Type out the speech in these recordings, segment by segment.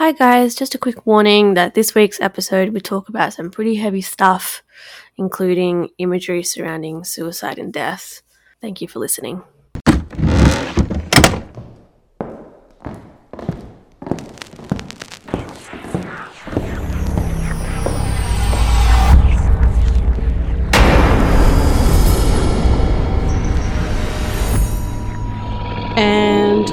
Hi, guys. Just a quick warning that this week's episode we talk about some pretty heavy stuff, including imagery surrounding suicide and death. Thank you for listening. And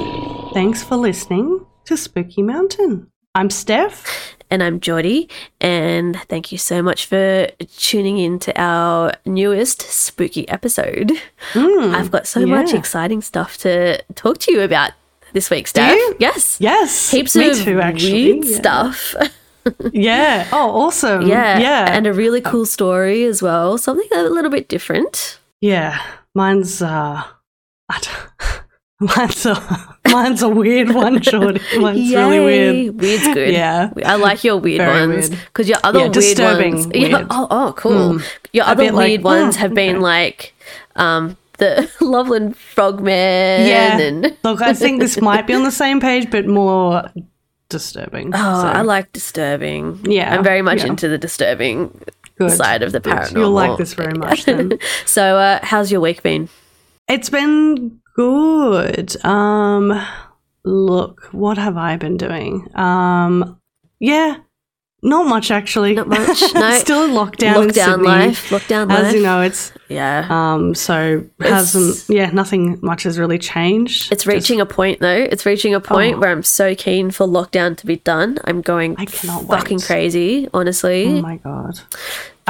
thanks for listening to Spooky Mountain. I'm Steph. And I'm Jordi, and thank you so much for tuning in to our newest spooky episode. Mm, I've got so much exciting stuff to talk to you about this week, Steph. you? Yes. Yes. Heaps me of too, actually. weird yeah. stuff. Yeah. Oh, awesome. Yeah. Yeah. And a really cool story as well. Something a little bit different. yeah. Mine's, uh, I don't- mine's a, mine's a weird one, Jordan. Mine's really weird. Weird's good. Yeah. I like your weird Very ones because your other Yeah, weird disturbing ones. Yeah. weird. Oh, oh, cool. Mm. Your other bit like, weird ones oh, have been like um, the Loveland Frogman. Yeah. And, Look, I think this might be on the same page, but more disturbing. oh, So, I like disturbing. Yeah, I'm very much yeah. into the disturbing good. side of the paranormal. You'll like this very much then. so, uh, how's your week been? It's been good. Um look, what have I been doing? Um yeah, not much actually. Not much, no. Still in lockdown in Lockdown Sydney. life. Lockdown life. As you know, it's yeah. um so hasn't yeah, nothing much has really changed. It's reaching a point though. It's reaching a point Oh. where I'm so keen for lockdown to be done. I'm going I cannot fucking wait. crazy, honestly. Oh my god.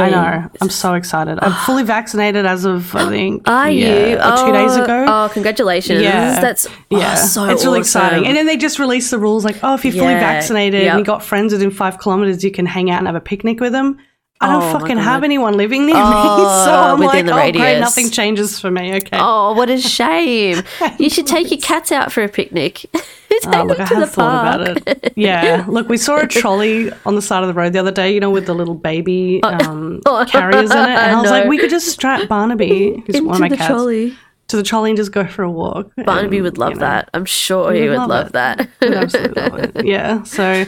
I know. I'm so excited. I'm fully vaccinated as of I think Are yeah, you? two days Oh, ago. Oh, congratulations. Yeah. That's oh, Yeah, oh, so it's really awesome. exciting. And then they just released the rules like, oh, if you're fully vaccinated yep. and you got friends within five kilometers, you can hang out and have a picnic with them. I don't Oh fucking have anyone living near me, Oh, so I'm within like, the oh great, nothing changes for me. Okay. Oh, what a shame. you should take your cats out for a picnic. Oh, look, I have thought park. about it. Yeah, look, we saw a trolley on the side of the road the other day, you know, with the little baby um, carriers in it, and I was No. like, we could just strap Barnaby, who's one of Into my the cats, trolley. to the trolley and just go for a walk. Barnaby And, would love you know, that. I'm sure He would love love that. Absolutely love it. Yeah. So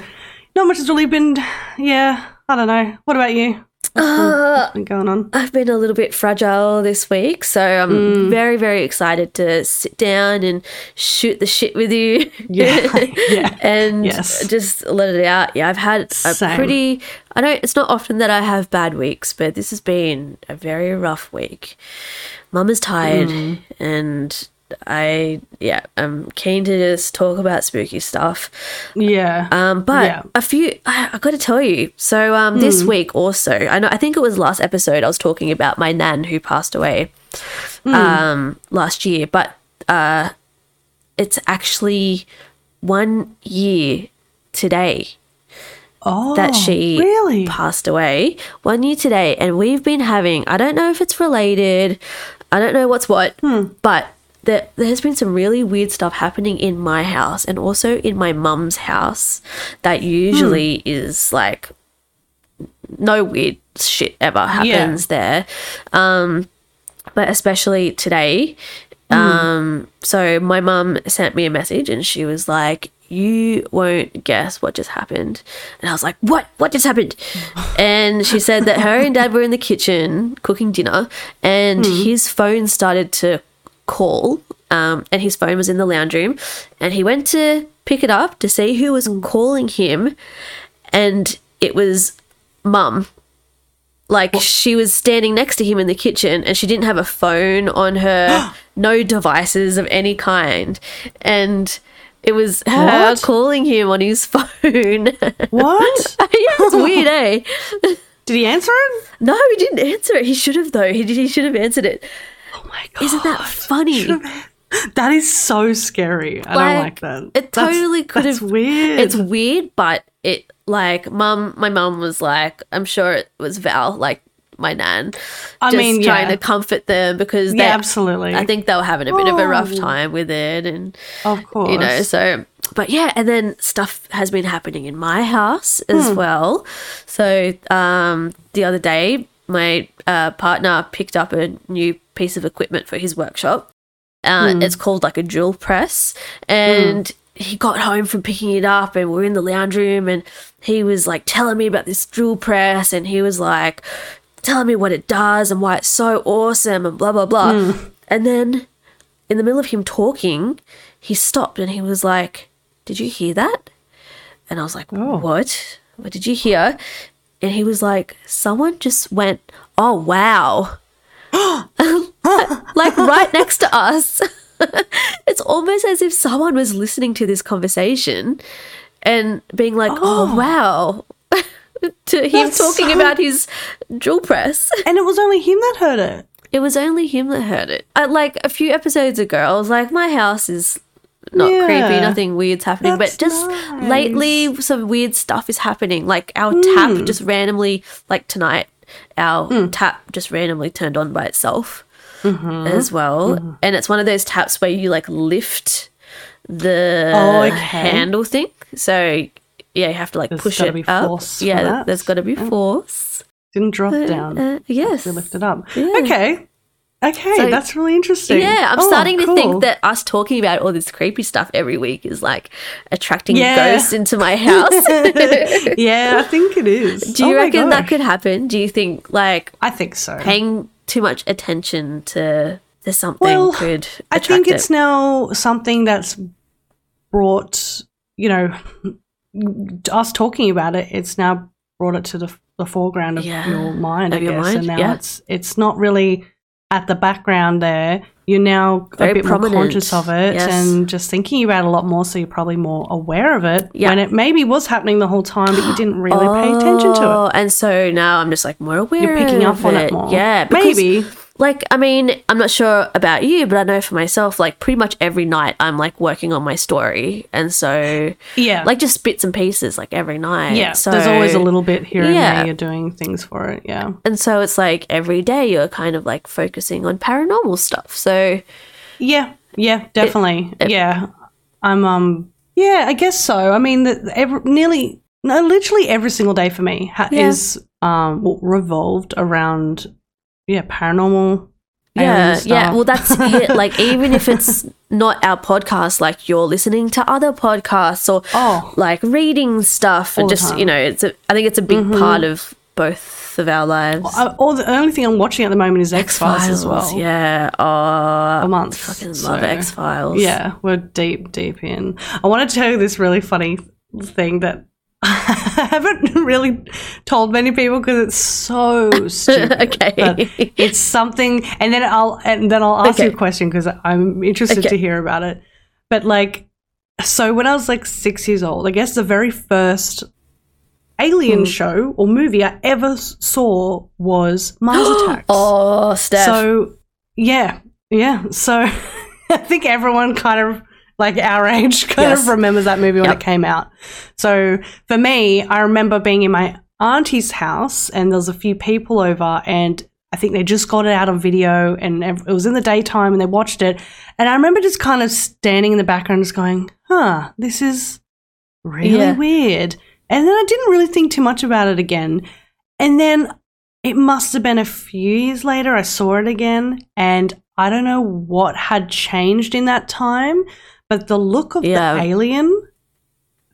not much has really been. Yeah. I don't know. What about you? Been going on? I've been a little bit fragile this week, so I'm Mm. very, very excited to sit down and shoot the shit with you. Yeah, yeah, and yes. just let it out. Yeah, I've had a Same. pretty. I don't. It's not often that I have bad weeks, but this has been a very rough week. Mum is tired, Mm. and I yeah, I'm keen to just talk about spooky stuff. Yeah. Um, but Yeah. a few, I, I got to tell you. So um, Hmm. this week also, I know, I think it was last episode. I was talking about my nan who passed away Hmm. um, last year, but uh, it's actually one year today oh, that she really. passed away. One year today, and we've been having. I don't know if it's related. I don't know what's what, Hmm. but there, there's been some really weird stuff happening in my house and also in my mum's house that usually Hmm. is like no weird shit ever happens there. Um, but especially today. Um, so my mum sent me a message and she was like, You won't guess what just happened. And I was like, What? What just happened? and she said that her and dad were in the kitchen cooking dinner and his phone started to call. Um, and his phone was in the lounge room. And he went to pick it up to see who was calling him. And it was mum like she was standing next to him in the kitchen and she didn't have a phone on her no devices of any kind and it was her What? calling him on his phone What? yeah What? it's weird eh Did he answer it? no he didn't answer it he should have though he, he should have answered it Oh my god. isn't that funny That is so scary. I don't like that. it That's- totally could that's have weird. it's weird but it like mum my mum was like i'm sure it was val like my nan I just mean, trying yeah. to comfort them because yeah, they absolutely. I think they were having a bit of a rough Oh. time with it, and of course. you know, so but yeah, and then stuff has been happening in my house as Hmm. well. So um, the other day, my uh, partner picked up a new piece of equipment for his workshop. Uh, Hmm. It's called like a drill press, and he got home from picking it up and we're in the lounge room and he was like telling me about this drill press and he was like telling me what it does and why it's so awesome and blah blah blah. And then in the middle of him talking, he stopped and he was like, Did you hear that? And I was like, What? What did you hear? And he was like, Someone just went, Oh wow. like right next to us. it's almost as if someone was listening to this conversation and being like, Oh, wow. to him That's talking so- about his drill press. And it was only him that heard it. It was only him that heard it. Uh, like a few episodes ago, I was like, my house is not Yeah. creepy, nothing weird's happening. That's but just nice. lately, some weird stuff is happening. Like our Hmm. tap just randomly, like tonight, our tap just randomly turned on by itself Mm-hmm. as well. And it's one of those taps where you like lift the Oh, okay. handle thing. So yeah, you have to like There's push it be up. yeah, there's got to be force. Didn't drop down. Uh, yes. Lift it up. Yeah. Okay. Okay, So- that's really interesting. Yeah, I'm Oh, starting to cool. think that us talking about all this creepy stuff every week is like attracting Yeah. ghosts into my house. yeah, I think it is. Do you Oh reckon that could happen? Do you think like I think so. paying too much attention to to something Well, could I think it? it's now something that's brought, you know, us talking about it. It's now brought it to the, the foreground of Yeah, your mind, of I your guess. mind, and now yeah. it's it's not really at the background there. You're now Very a bit prominent, more conscious of it yes. and just thinking about it a lot more. So you're probably more aware of it Yeah. when it maybe was happening the whole time, but you didn't really pay attention to it. Oh, And so now I'm just like more aware. You're picking up on it more. Yeah, because, maybe. Like, I mean, I'm not sure about you, but I know for myself, like, pretty much every night I'm like working on my story, and so Yeah, like just bits and pieces, like every night. yeah. so there's always a little bit here and there. You're doing things for it. Yeah. and so it's like every day you're kind of like focusing on paranormal stuff. So Yeah, yeah, definitely. yeah, I'm. Um, yeah, I guess so. I mean, the, every, nearly, no, literally every single day for me ha- Yeah. is um revolved around yeah paranormal. yeah, yeah. Well, that's it. Like even if it's not our podcast, like you're listening to other podcasts or Oh. like reading stuff, and just you know, it's a. I think it's a big part of both of our lives. Uh, or the only thing I'm watching at the moment is X Files as well. Yeah. Oh, A month. fucking so- love X Files. Yeah, we're deep, deep in. I want to tell you this really funny thing that I haven't really told many people because it's so stupid. Okay. but it's something, and then I'll and then I'll ask you a question because I'm interested Okay. to hear about it. But like, so when I was like six years old, I guess the very first alien hmm. show or movie I ever saw was Mars Attacks. Oh, Steph. So yeah, yeah. So I think everyone kind of like our age kind Yes. of remembers that movie when it came out. So for me, I remember being in my auntie's house and there was a few people over and I think they just got it out on video and it was in the daytime and they watched it. And I remember just kind of standing in the background just going, huh, this is really Yeah. weird. And then I didn't really think too much about it again. And then it must have been a few years later, I saw it again, and I don't know what had changed in that time, but the look of Yeah. the alien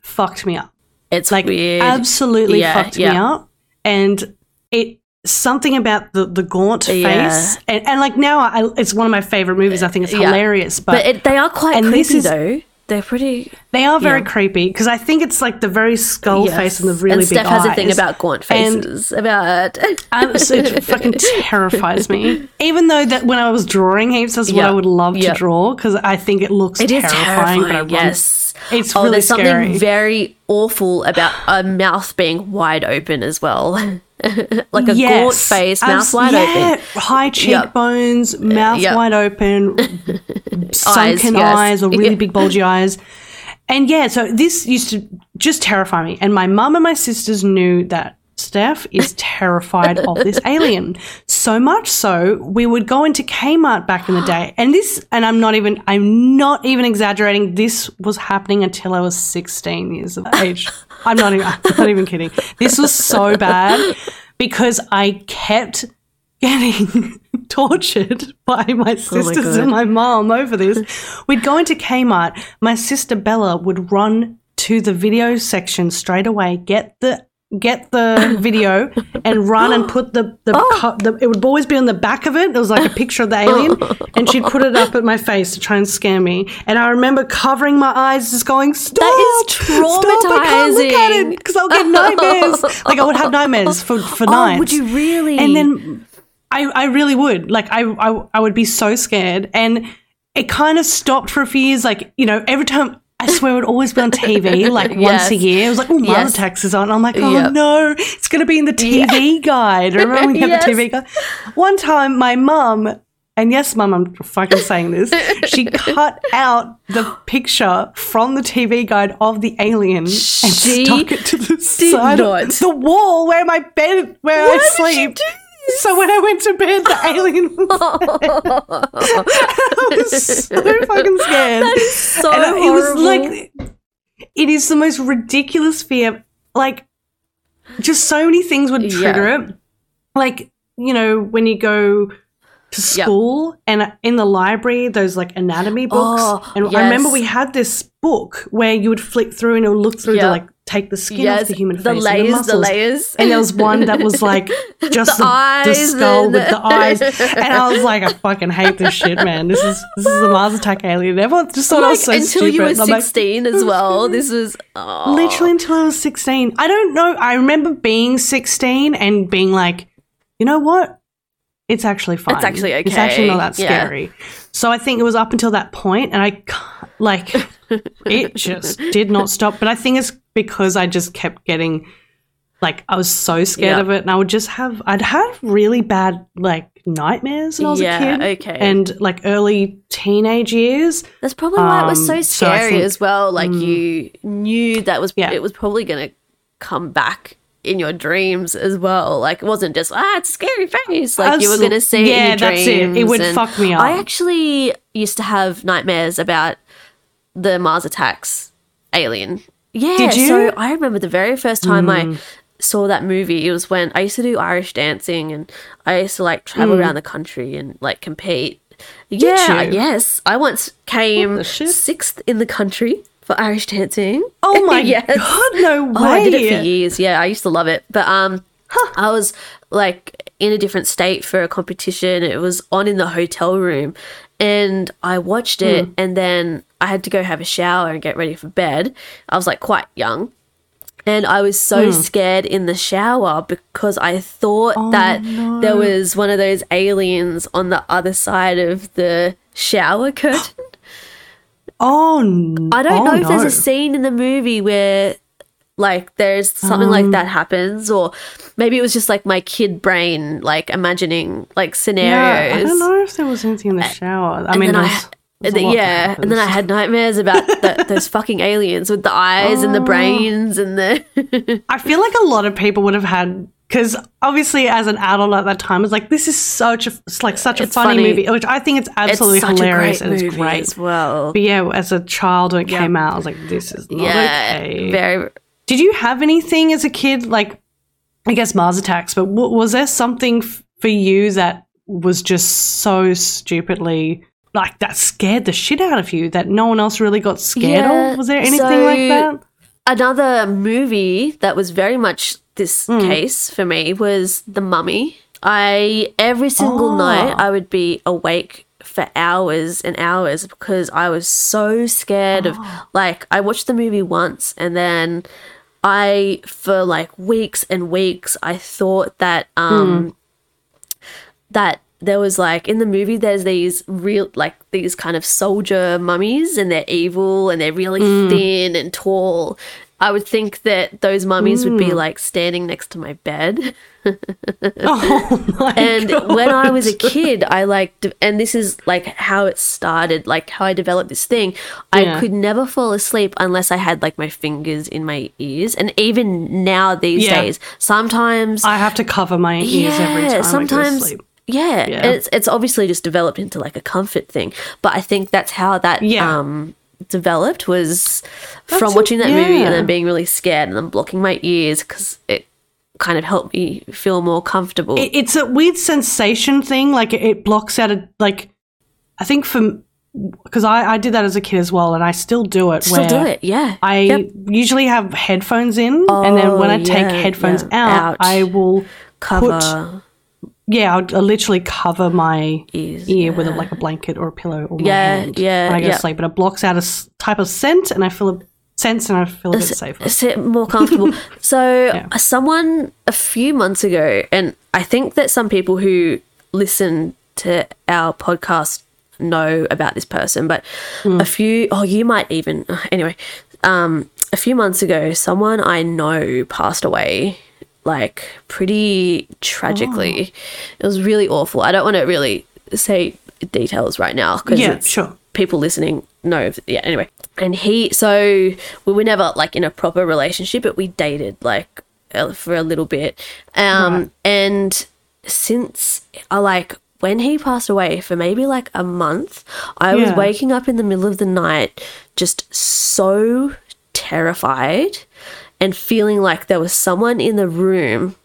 fucked me up. it's Like, weird. absolutely Yeah, fucked me up. And it, something about the, the gaunt Yeah. face, and, and like now, I, it's one of my favorite movies. I think it's Yeah. hilarious, but it, they are quite creepy is- though. They're pretty. they are very yeah. creepy because I think it's like the very skull yes. face and the really and big Steph has a thing about gaunt faces. And- about Abs- it fucking terrifies me. Even though that when I was drawing heaps, that's what I would love Yeah. to draw because I think it looks It is terrifying. terrifying. but I yes. It's oh, really there's scary. something very awful about a mouth being wide open as well, like a gaunt face, mouth Abs- wide yeah, open. high cheekbones, uh, mouth Yep. wide open, sunken yes. eyes or really big bulgy eyes. And yeah, so this used to just terrify me. And my mum and my sisters knew that Steph is terrified of this alien. So much so, we would go into Kmart back in the day. And this, and I'm not even, I'm not even exaggerating. This was happening until I was 16 years of age. I'm not even, I'm not even kidding. This was so bad because I kept getting tortured by my sisters God. and my mom over this. We'd go into Kmart. My sister Bella would run to the video section straight away, get the get the video and run and put the the, oh. co- the it would always be on the back of it. It was like a picture of the alien, and she'd put it up at my face to try and scare me. And I remember covering my eyes, just going, "Stop! is Stop! I can't look at it because I'll get nightmares. like I would have nightmares for for Oh, nights. would you really? And then I, I really would. Like I, I I would be so scared. And it kind of stopped for a few years. Like, you know, every time I swear it would always be on TV, like once a year. It was like, oh, Mars Yes. Attacks is on. I'm like, oh Yep. no, it's gonna be in the TV guide. Remember we had Yes. the TV guide? One time my mum and yes, mum, I'm fucking saying this. She cut out the picture from the TV guide of the alien and She stuck it to the side not. of the wall where my bed where I would she sleep. do So when I went to bed, the alien was there. I was so fucking scared. That is so And I- it was like it is the most ridiculous fear. Like just so many things would trigger it. Like, you know, when you go to Yep. school and in the library, those like anatomy books. Oh, and I remember we had this book where you would flick through and it would look through Yep. like take the skin yes, off the human face. the and layers, the, muscles. layers. And there was one that was like just The the, the, skull and- with the eyes. And I was like, I fucking hate this shit, man. This is this is a Mars attack alien. Everyone just thought I was so until stupid. you were And I'm like, sixteen as well. This was oh. literally until I was 16. I don't know. I remember being 16 and being like, you know what? It's actually fine. It's actually okay. It's actually not that okay. Yeah. scary. So I think it was up until that point, and I like it just did not stop. But I think it's because I just kept getting like I was so scared Yeah. of it, and I would just have I'd have really bad like nightmares when I was Yeah, a kid, okay. and like early teenage years. That's probably why it was so Um, so scary think- mm. as well. Like you knew that was Yeah. it was probably going to come back in your dreams as well. Like it wasn't just ah, it's a scary face. Like you were going to see it in yeah, your that's it. It would and fuck me up. I actually used to have nightmares about the Mars attacks alien. Yeah, Did you? so I remember the very first time Mm. I saw that movie. It was when I used to do Irish dancing and I used to like travel around the country and like compete. Yeah, Mm. you? yes. I once came sixth in the country for Irish dancing. Oh my Yes. god, no way! Oh, I did it for years. Yeah, I used to love it. But um, I was like in a different state for a competition. It was on in the hotel room, and I watched it, Hmm. and then I had to go have a shower and get ready for bed. I was like quite young. And I was Hmm. so scared in the shower because I thought Oh, that there was one of those aliens on the other side of the shower curtain. Oh, I don't oh, know if there's a scene in the movie where like there's something Um. like that happens or maybe it was just like my kid brain like imagining like Yeah, scenarios. I don't know if there was anything in the shower. I And mean, I, there's- there's a and that yeah, and then I had nightmares about the, those fucking aliens with the eyes and the Oh. brains and the I feel like a lot of people would have had because obviously, as an adult at that time, it's like this is such a it's like such a It's funny, funny. movie, which I think it's absolutely it's hilarious and it's great. as well. But yeah, as a child when it came out, I was like, this is not yeah, okay. very Did you have anything as a kid like I guess Mars attacks, but w- was there something f- for you that was just so stupidly like that scared the shit out of you that no one else really got scared Yeah, of? Was there anything so- like that? another movie that was very much this Hmm. case for me was The Mummy. I every single Oh. night I would be awake for hours and hours because I was so scared of Oh. like I watched the movie once and then I for like weeks and weeks I thought that um that there was like in the movie there's these real like these kind of soldier mummies and they're evil and they're really mm. thin and tall. I would think that those mummies would be mm. like standing next to my bed. Oh my and god. when i was a kid i like de- and this is like how it started like how i developed this thing. I could never fall asleep unless i had like my fingers in my ears. And even now these Yeah. days sometimes I have to cover my ears every time I go to sleep. Yeah, Yeah. it's it's obviously just developed into like a comfort thing but i think that's how that Yeah. um developed was That's from watching that movie yeah. and then being really scared and then blocking my ears because it kind of helped me feel more comfortable. It, it's a weird sensation thing. Like it, it blocks out a like. I think for because I, I did that as a kid as well, and I still do it. Still do it, yeah. I Yep. usually have headphones in, and then when I Oh, take yeah, headphones yeah, out, out. I will cover yeah, I'll literally cover my ears. ear with a, like a blanket or a pillow or my Yeah, hand yeah, when I go yeah. to sleep. But it blocks out a s- type of scent, and I feel a sense, and I feel a bit safer. sit more comfortable. so, Yeah. uh, someone a few months ago, and I think that some people who listen to our podcast know about this person, but Hmm. a few, oh, you might even, uh, anyway, um, a few months ago, someone I know passed away. Like pretty tragically, Oh. it was really awful. I don't want to really say details right now because Yeah, sure. people listening know. Yeah, anyway. And he, so we were never like in a proper relationship, but we dated like uh, for a little bit. Um, Right. and since I like, when he passed away for maybe like a month, I was waking up in the middle of the night just so terrified and feeling like there was someone in the room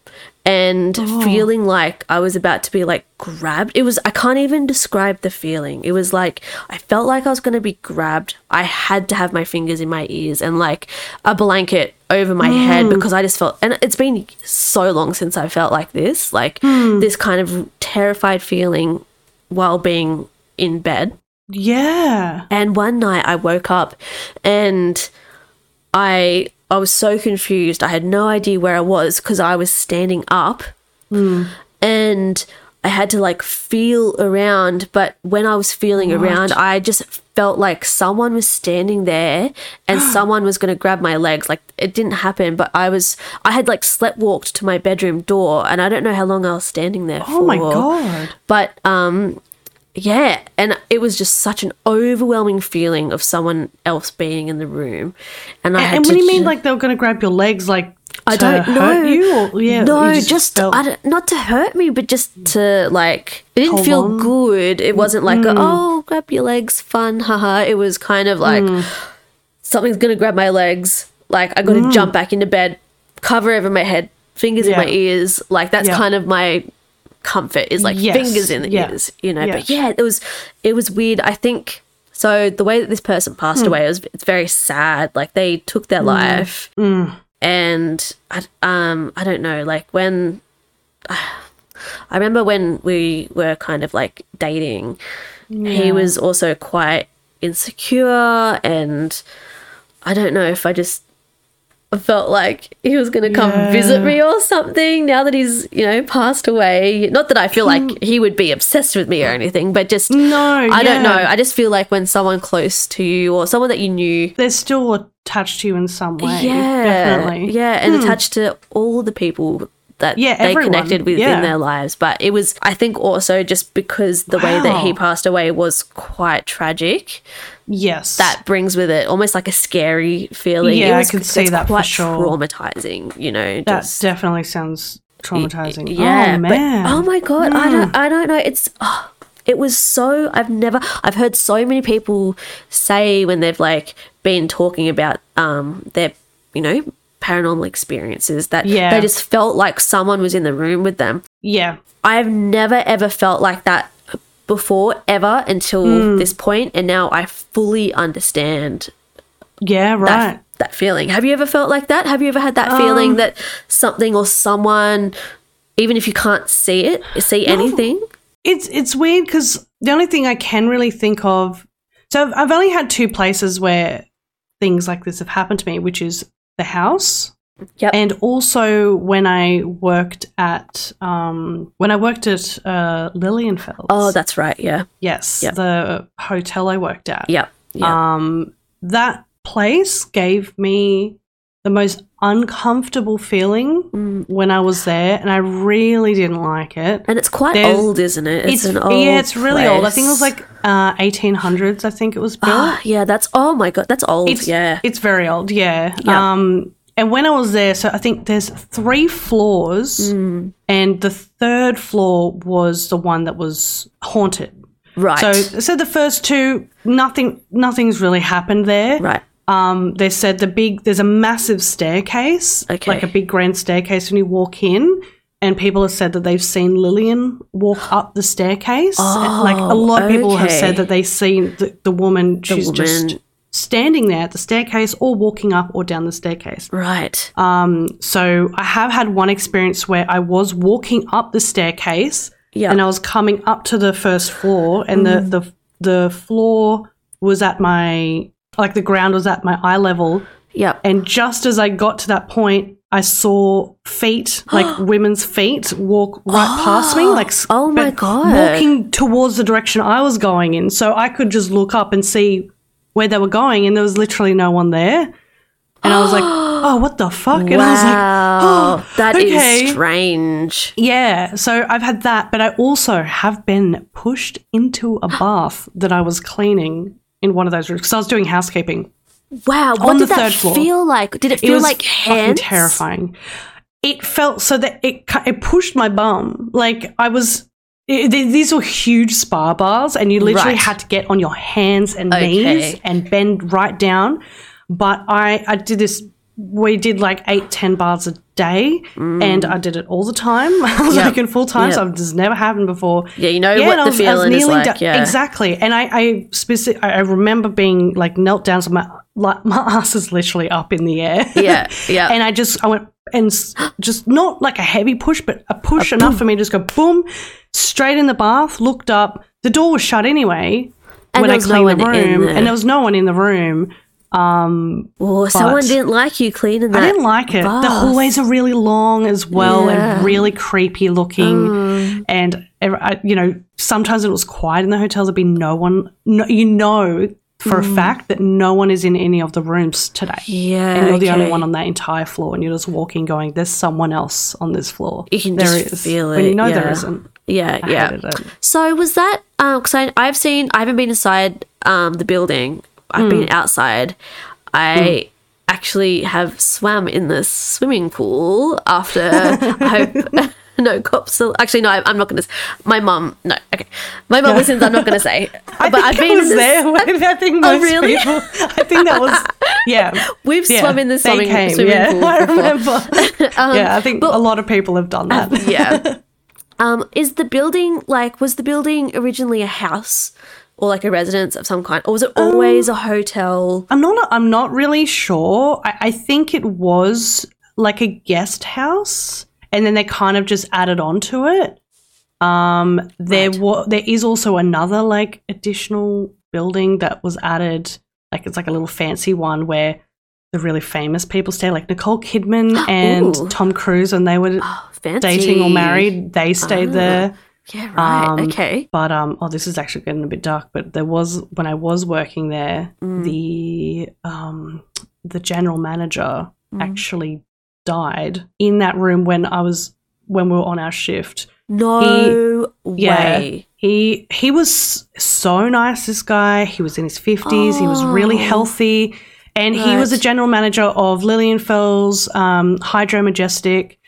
and oh. feeling like I was about to be like grabbed. It was, I can't even describe the feeling. It was like, I felt like I was going to be grabbed. I had to have my fingers in my ears and like a blanket over my head hmm. because I just felt, and it's been so long since I felt like this, like hmm. this kind of terrified feeling while being in bed. Yeah. And one night I woke up and I I was so confused. I had no idea where I was because I was standing up and I had to like feel around, but when I was feeling around, I just felt like someone was standing there and someone was going to grab my legs. Like it didn't happen, but I was I had like slept walked to my bedroom door and I don't know how long I was standing there for. Oh my god. But um yeah, and it was just such an overwhelming feeling of someone else being in the room. And I had And to what do you mean, ju- like they were going to grab your legs, like I to don't hurt know. you? Or, yeah, no, you just, felt- I don't, not to hurt me, but just to like it didn't Hold feel on. Mm. good. It wasn't like a, oh grab your legs, fun, haha. It was kind of like Mm. something's gonna grab my legs. Like I got to jump back into bed, cover over my head, fingers in my ears. Like that's Yeah. kind of my comfort is like Yes. fingers in the Yeah. ears, you know. Yeah. But yeah, it was it was weird. I think so. The way that this person passed Hmm. away was it's very sad. Like they took their life, Hmm. and I um I don't know. Like when I remember when we were kind of like dating, he was also quite insecure, and I don't know if I just felt like he was going to come Yeah. visit me or something now that he's, you know, passed away. Not that I feel like he would be obsessed with me or anything, but just, No, I don't know. I just feel like when someone close to you or someone that you knew, they're still attached to you in some way. yeah, definitely. Hmm. yeah, and attached to all the people that Yeah, they everyone. connected with Yeah. in their lives. But it was, I think, also just because the way that he passed away was quite tragic. Yes, That brings with it almost like a scary feeling. Yeah, it I was, could see that for quite sure. traumatizing. You know, that just definitely sounds traumatizing. yeah, oh but- man. oh my god, I don't, I don't know. It's, oh, it was so. I've never. I've heard so many people say when they've like been talking about um their, you know, paranormal experiences that Yeah. they just felt like someone was in the room with them. yeah, I've never ever felt like that before ever until Hmm. this point, and now I fully understand yeah, that, right. that feeling. Have you ever felt like that? Have you ever had that feeling Um, that something or someone, even if you can't see it, see anything? It's it's weird because the only thing I can really think of. So I've, I've only had two places where things like this have happened to me, which is the house Yep. and also when I worked at um, when I worked at uh, Lilianfels. oh, that's right. Yeah. yes, Yep. the hotel I worked at. Yep. Yeah. Um, that place gave me the most uncomfortable feeling Mm. when I was there, and I really didn't like it. and it's quite there's- old, isn't it? It's, an old yeah, it's really old. I think it was place. like uh, 1800s. I think it was built. Ah, yeah, that's oh my god, that's old. it's yeah. it's very old. Yeah. Yeah. Um, and when I was there, so I think there's three floors, Mm. and the third floor was the one that was haunted. right. So, so the first two, nothing, nothing's really happened there. right. Um, they said the big there's a massive staircase, Okay. like a big grand staircase when you walk in, and people have said that they've seen Lilian walk up the staircase. like a lot of people have said that they've seen the, the woman. she's just woman. standing there at the staircase, or walking up or down the staircase. Right. Um, so I have had one experience where I was walking up the staircase Yeah. and I was coming up to the first floor and Mm. the, the the floor was at my like the ground was at my eye level Yep. and just as I got to that point I saw feet like women's feet walk right past me like Oh my God. walking towards the direction I was going in so I could just look up and see where they were going and there was literally no one there and I was like oh what the fuck and I was like Wow. Oh, that is okay. strange. yeah, so I've had that, but I also have been pushed into a bath that I was cleaning in one of those rooms because I was doing housekeeping. Wow. What On did the that third floor. feel like? Did it It feel was like hands? terrifying. It felt so that it it pushed my bum like I was. it- these were huge spa bars, and you literally Right. had to get on your hands and Okay. knees and bend right down. But I I did this. We did like eight, ten bars a day, and mm. I did it all the time. I was Yep. working full time, so Yep. this never happened before. Yeah, you know and what I the was- I was feeling is like. da- yeah. Exactly. And I, I specific, I remember being like knelt down, so my like my ass is literally up in the air. Yeah. Yeah. and I just I went and just not like a heavy push, but a push enough for me to just go boom, straight in the bath. Looked up, the door was shut anyway And when I was no cleaned the room, and there was no one in the room. Um, Oh, someone didn't like you cleaning that. I didn't like it. The hallways are really long as well Yeah. Mm. and really creepy looking. And you know, sometimes it was quiet in the hotels. There'd be no one. No, you know for Mm. a fact that no one is in any of the rooms today. Yeah. And you're the only one on that entire floor, and you're just walking, going, "There's someone else on this floor." You can There just is. feel When you it, know there yeah. isn't. Yeah, I yeah. So was that because I I've seen I haven't been inside um the building. I've been Hmm. outside. I actually have swam in the swimming pool after I hope no cops. Will, actually, no, I, I'm not going to. My mum, no, okay. My mum listens. I'm not going to say. I but think I've been was this, there. when- I think most really? people. I think that was yeah. We've yeah, swum in the swimming, came, swimming yeah, pool. I remember. yeah, I think a lot of people have done that. yeah. Um, is the building like was the building originally a house or like a residence of some kind, or was it always a hotel? I'm not. I'm not really sure. I, I think it was like a guest house, and then they kind of just added on to it. Um, there Right. wa- there is also another like additional building that was added. Like it's like a little fancy one where the really famous people stay, like Nicole Kidman and Ooh. Tom Cruise, and they were Oh, dating or married. They stayed Ah. there. Yeah, right. Um, okay. But um, oh, this is actually getting a bit dark. But there was when I was working there, Mm. the um, the general manager Mm. actually died in that room when I was when we were on our shift. No yeah. way. He he was so nice. This guy. He was in his fifties. He was really Oh. healthy, and he was a general manager of Lilianfels um, Hydro Majestic.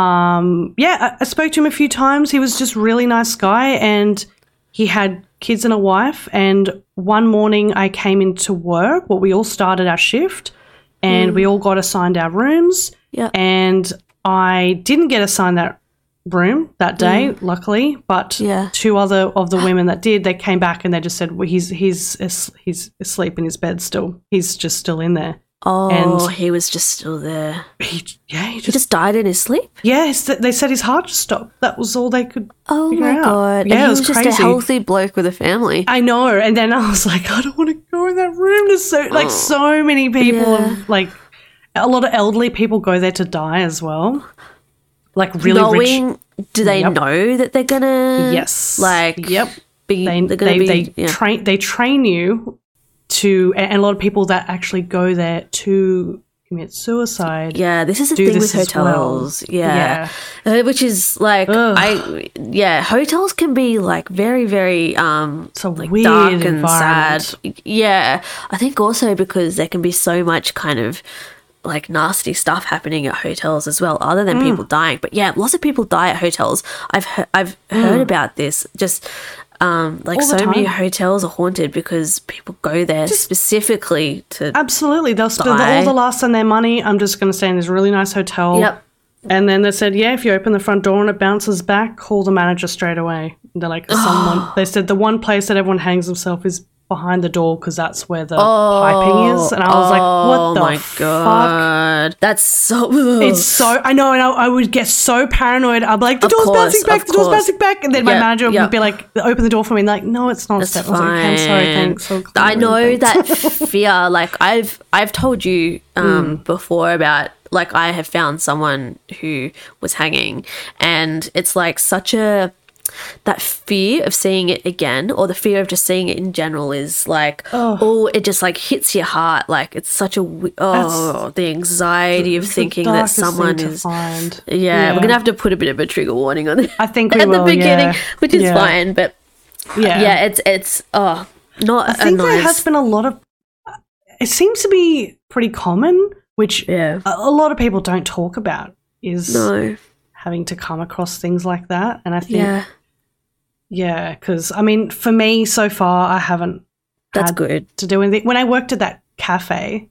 Um, yeah, I, I spoke to him a few times. He was just really nice guy, and he had kids and a wife. And one morning, I came into work. Well, we all started our shift, and we all got assigned our rooms. Yeah. And I didn't get assigned that room that day, luckily. But Yeah. two other of the women that did, they came back and they just said, well, "He's he's he's asleep in his bed still. He's just still in there." Oh, And- he was just still there. He, yeah, he He just, just died in his sleep. yeah. They said his heart just stopped. That was all they could. Oh my out. god! Yeah, and it he was was just a healthy bloke with a family. I know, and then I was like, I don't want to go in that room. There's so like oh. so many people, Oh. Yeah. have, like a lot of elderly people go there to die as well. Like really rich. Do they Yep. know that they're gonna? Yes. Like, Yep. Be, they they, be. they yeah. train they train you to and a lot of people that actually go there to commit suicide Yeah, this is the do thing with as well. hotels. Yeah. Uh, which is like Ugh. I yeah, hotels can be like very very um it's a like weird dark and sad. Yeah, I think also because there can be so much kind of like nasty stuff happening at hotels as well, other than Mm. people dying. But yeah, lots of people die at hotels. I've he- I've heard Mm. about this. Just Um, like so many hotels are haunted because people go there specifically to. Absolutely. They'll spend Die. all the last on their money. I'm just going to stay in this really nice hotel. Yep. And then they said, yeah, if you open the front door and it bounces back, call the manager straight away. They're like, someone. They said the one place that everyone hangs themselves is behind the door because that's where the piping is. And I was like, oh what the my fuck? god, that's so. It's so I know, and I, I would get so paranoid. I'm like, the Of door's course, bouncing back, the door's bouncing back, and then my manager would be like, open the door for me, and like, no, it's not It's step. I was like, I'm sorry, fine. thanks. So I know that fear. Like I've I've told you um, Hmm. before about like I have found someone who was hanging, and it's like such a that fear of seeing it again, or the fear of just seeing it in general, is like oh, oh it just like hits your heart. Like it's such a oh the anxiety of thinking that someone is. find. Yeah, we're gonna have to put a bit of a trigger warning on it I think we at the beginning, yeah. which is Yeah. fine. But yeah, yeah, it's it's oh not I think nice. there has been a lot of. It seems to be pretty common, which yeah. a, a lot of people don't talk about, is No. having to come across things like that. And I think, Yeah. yeah, because I mean, for me so far, I haven't That's had good. to do anything. When I worked at that cafe,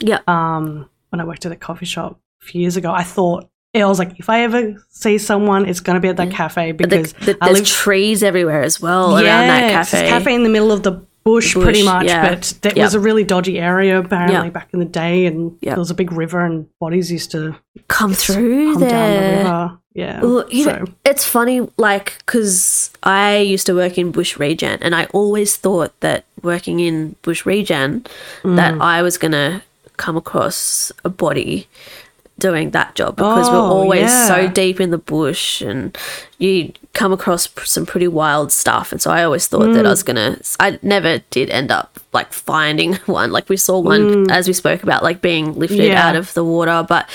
Yeah. um, when I worked at a coffee shop a few years ago, I thought I was like, if I ever see someone, it's going to be at that cafe because the, the, there's live trees everywhere as well around that Yeah, it's this cafe. cafe in the middle of the bush, pretty much. yeah. But that Yep. was a really dodgy area apparently Yep. back in the day, and Yep. there was a big river, and bodies used to Come through come down the there. river. Yeah, Well, so know, it's funny, like, because I used to work in Bush Regen, and I always thought that working in Bush Regen, Mm. that I was going to come across a body doing that job because we're Oh, always so deep in the bush and you come across some pretty wild stuff and so i always thought that i Mm. was gonna i never did end up like finding one like we saw one as we spoke about like being lifted Mm. Yeah. out of the water but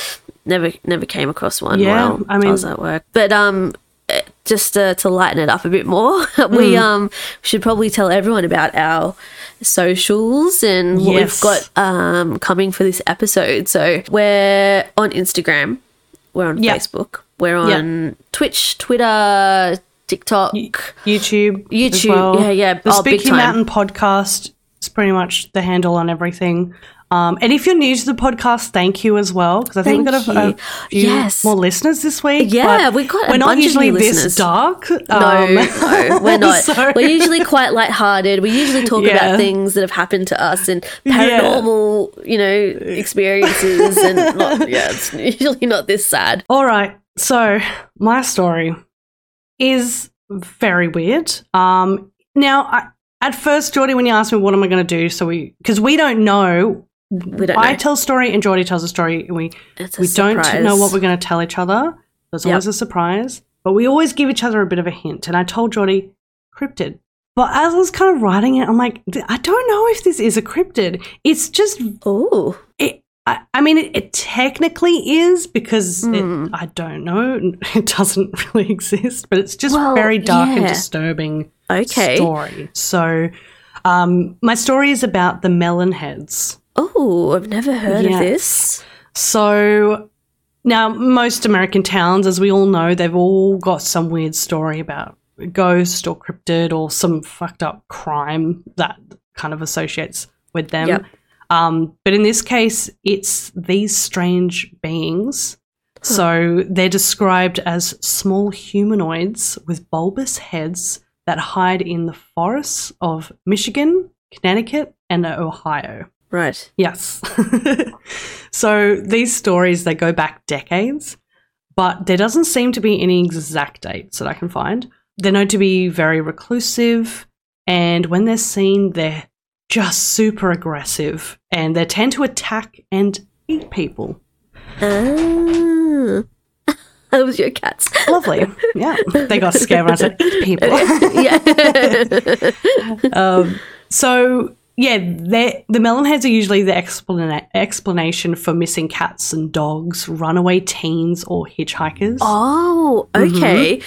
never never came across one Yeah, while I I, mean- was at work but um just uh, to lighten it up a bit more we Mm. um should probably tell everyone about our socials and what Yes. we've got um coming for this episode so we're on instagram we're on Yeah. facebook we're on twitch twitter tiktok YouTube, YouTube, well. yeah, yeah. The Oh, big Spooky. Mountain podcast is pretty much the handle on everything. Um, and if you're new to the podcast, thank you as well because I think we've got a, a few Yes. more listeners this week. Yeah, we got a we're not bunch of usually this listeners. dark. No, Um, no, we're not. so- We're usually quite lighthearted. We usually talk Yeah. about things that have happened to us and paranormal, you know, experiences, and not, yeah, it's usually not this sad. All right. So my story is very weird. Um, now, I, at first, Jordi, when you asked me what am I going to do, so we because we don't know. We don't I know. tell a story and Jordi tells a story, and we we don't know what we're going to tell each other. There's Yep. always a surprise, but we always give each other a bit of a hint. And I told Jordi cryptid. But as I was kind of writing it, I'm like, I don't know if this is a cryptid. It's just Oh, it, I, I mean, it, it technically is because Hmm. it, I don't know. It doesn't really exist, but it's just Well, very dark and yeah. disturbing okay. story. So, um, my story is about the melon heads. Oh, I've never heard of this. So, now most American towns, as we all know, they've all got some weird story about a ghost or cryptid or some fucked up crime that kind of associates with them. Yep. Um, but in this case, it's these strange beings. So they're described as small humanoids with bulbous heads that hide in the forests of Michigan, Connecticut, and Ohio. Right. Yes. so these stories they go back decades, but there doesn't seem to be any exact dates that I can find. They're known to be very reclusive, and when they're seen, they're just super aggressive, and they tend to attack and eat people. Oh. that was your cats. Lovely, yeah. They got scared when I said eat people. yeah. um, so yeah, they're- heads are usually the explana- explanation for missing cats and dogs, runaway teens, or hitchhikers. Oh, Mm-hmm. okay.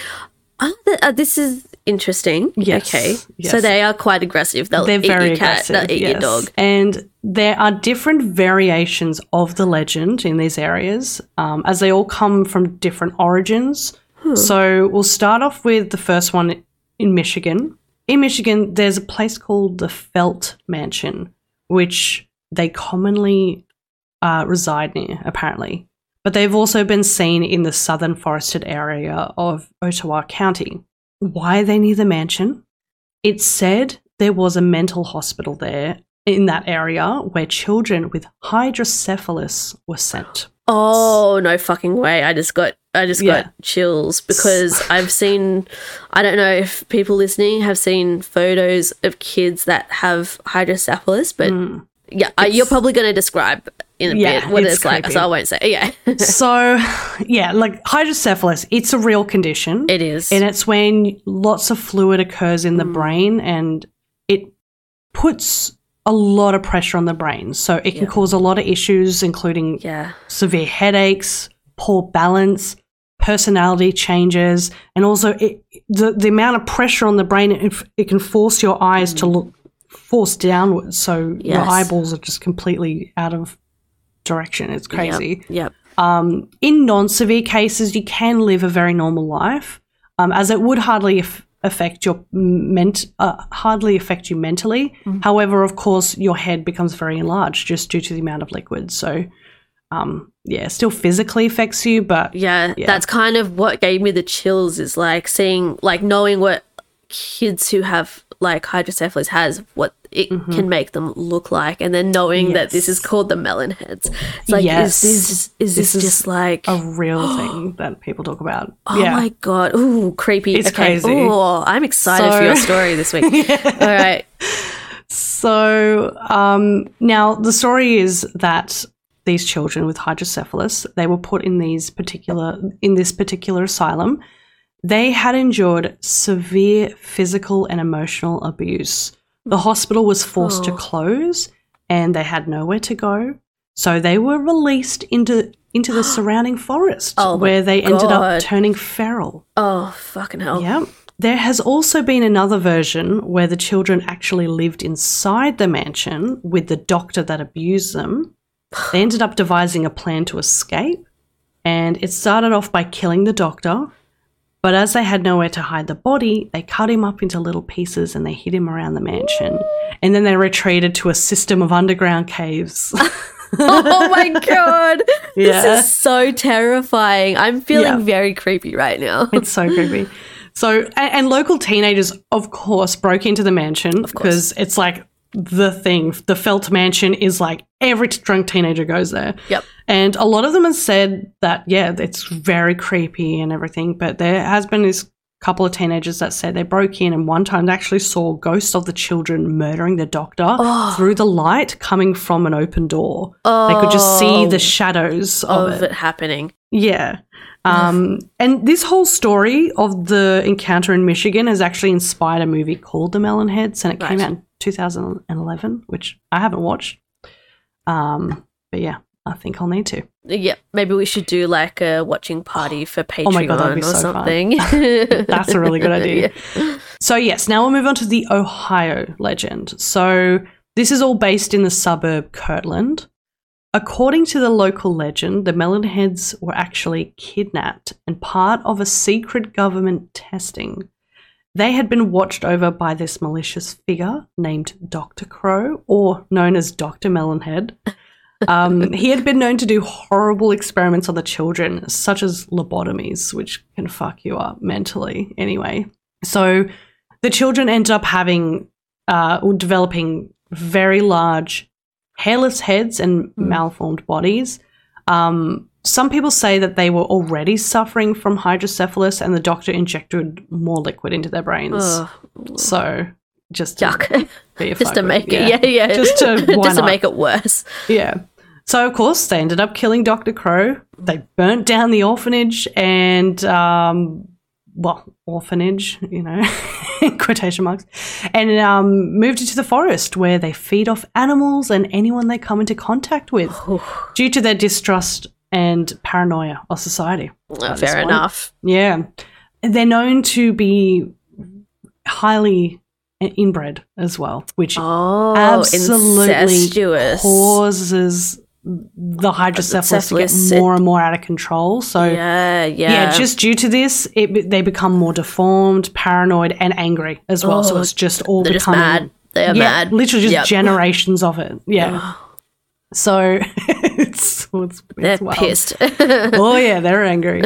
Oh, th- uh, this is interesting. Yes, Okay. So they are quite aggressive. They'll They're eat very your cat. aggressive. They'll eat your dog. And there are different variations of the legend in these areas, um, as they all come from different origins. Hmm. So we'll start off with the first one in Michigan. In Michigan, there's a place called the Felt Mansion, which they commonly uh, reside near, apparently. But they've also been seen in the southern forested area of Ottawa County. Why they near the mansion? It's said there was a mental hospital there in that area where children with hydrocephalus were sent. Oh no fucking way! I just got I just Yeah. got chills because I've seen. I don't know if people listening have seen photos of kids that have hydrocephalus, but yeah, I, you're probably going to describe in a Mm. Yeah, bit what it's it's, like, so I won't say. Yeah, so, yeah, like hydrocephalus, it's a real condition. it is. and it's when lots of fluid occurs in the brain and it puts a lot of pressure on the brain. So it can Yeah. cause a lot of issues, including yeah, severe headaches, poor balance, personality changes, and also it, the the amount of pressure on the brain it, it can force your eyes to look force downwards. So your eyeballs are just completely out of direction. It's crazy. Yep. yep. Um, in non-severe cases, you can live a very normal life, um, as it would hardly af- affect your ment- uh, hardly affect you mentally. However, of course, your head becomes very enlarged just due to the amount of liquid. So, um, yeah, still physically affects you, but Yeah, Yeah. that's kind of what gave me the chills is like seeing, like knowing what kids who have like hydrocephalus has, what it can make them look like, and then knowing that this is Mm-hmm. Called the melon heads. It's like, Yes. is this is this, This is just like? a real thing that people talk about. Oh yeah. my god! Ooh, creepy. It's okay. crazy. Oh, I'm excited for your story this week. All right. So um, now the story is that these children with hydrocephalus they were put in these particular in this particular asylum. They had endured severe physical and emotional abuse. The hospital was forced to Oh. close, and they had nowhere to go. So they were released into into the surrounding forest, Oh where they ended up turning feral. Oh fucking hell! Yeah. There has also been another version where the children actually lived inside the mansion with the doctor that abused them. They ended up devising a plan to escape, and it started off by killing the doctor. But as they had nowhere to hide the body, they cut him up into little pieces and they hid him around the mansion. And then they retreated to a system of underground caves. oh my god! Yeah. This is so terrifying. I'm feeling Yeah. very creepy right now. It's so creepy. So, and, and local teenagers, of course, broke into the mansion because it's like the thing. The Felt Mansion is like every drunk teenager goes there. Yep. And a lot of them have said that, yeah, it's very creepy and everything. But there has been this couple of teenagers that said they broke in and one time they actually saw ghosts of the children murdering the doctor Oh. through the light coming from an open door. Oh. They could just see Oh. the shadows of, of it. it happening. Yeah. Um, and this whole story of the encounter in Michigan has actually inspired a movie called The Melon Heads and it came out in 2011, which I haven't watched. Um, but yeah, I think I'll need to. Yeah, maybe we should do like a watching party for Patreon Oh God, or so something. That's a really good idea. So, yes, now we'll move on to the Ohio legend. So, this is all based in the suburb Kirtland. According to the local legend, the Melonheads were actually kidnapped and part of a secret government testing. They had been watched over by this malicious figure named Dr. Crow, or known as Dr. Melonhead. Um, he had been known to do horrible experiments on the children, such as lobotomies, which can fuck you up mentally anyway. So the children ended up having, uh, or developing very large, hairless heads and malformed bodies. Um, some people say that they were already suffering from hydrocephalus and the doctor injected more liquid into their brains. Ugh, So just to yuck. just to make it, yeah, yeah. Just to, just to not? make it worse. Yeah. So of course they ended up killing Dr. Crow. They burnt down the orphanage and um well, orphanage, you know, quotation marks, and um, moved into the forest where they feed off animals and anyone they come into contact with due to their distrust and paranoia of society. Uh, fair enough. Yeah. They're known to be highly inbred as well, which Oh, absolutely incestuous. causes the hydrocephalus to get more and more out of control. So Yeah, yeah. yeah, just due to this, it, they become more deformed, paranoid, and angry as well. so Oh, it's just all they're just becoming mad. They are yeah, mad. literally just Yep. generations of it. Yeah. So it's, it's, They're it's wild. pissed. oh yeah, they're angry.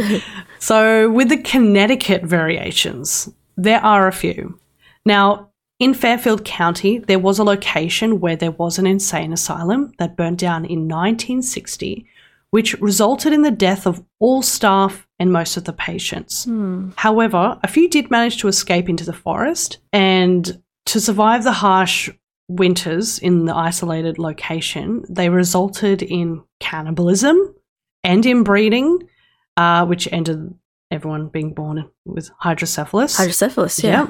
so with the Connecticut variations, there are a few. Now, in Fairfield County, there was a location where there was an insane asylum that burnt down in 1960, which resulted in the death of all staff and most of the patients. Hmm. However, a few did manage to escape into the forest and to survive the harsh winters in the isolated location, they resulted in cannibalism and inbreeding, uh, which ended everyone being born with hydrocephalus. Hydrocephalus, yeah.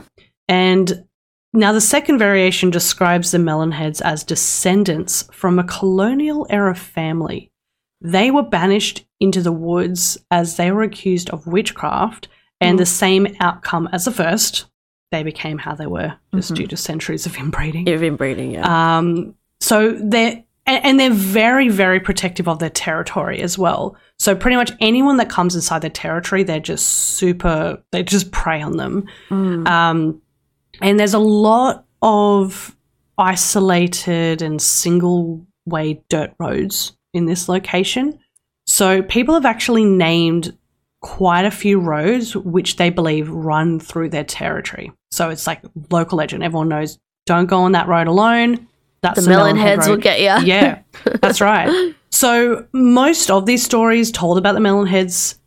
And now the second variation describes the Melonheads as descendants from a colonial era family. They were banished into the woods as they were accused of witchcraft, and the same outcome as the first. They became how they were, just due to centuries of inbreeding. You've been breeding, yeah. Um, so they're and, and they're very, very protective of their territory as well. So pretty much anyone that comes inside their territory, they're just super. They just prey on them. Um, and there's a lot of isolated and single way dirt roads in this location. So people have actually named quite a few roads which they believe run through their territory. So it's like local legend. Everyone knows don't go on that road alone. That's the melon Melonhead heads will get you. Yeah, that's right. So most of these stories told about the melon heads,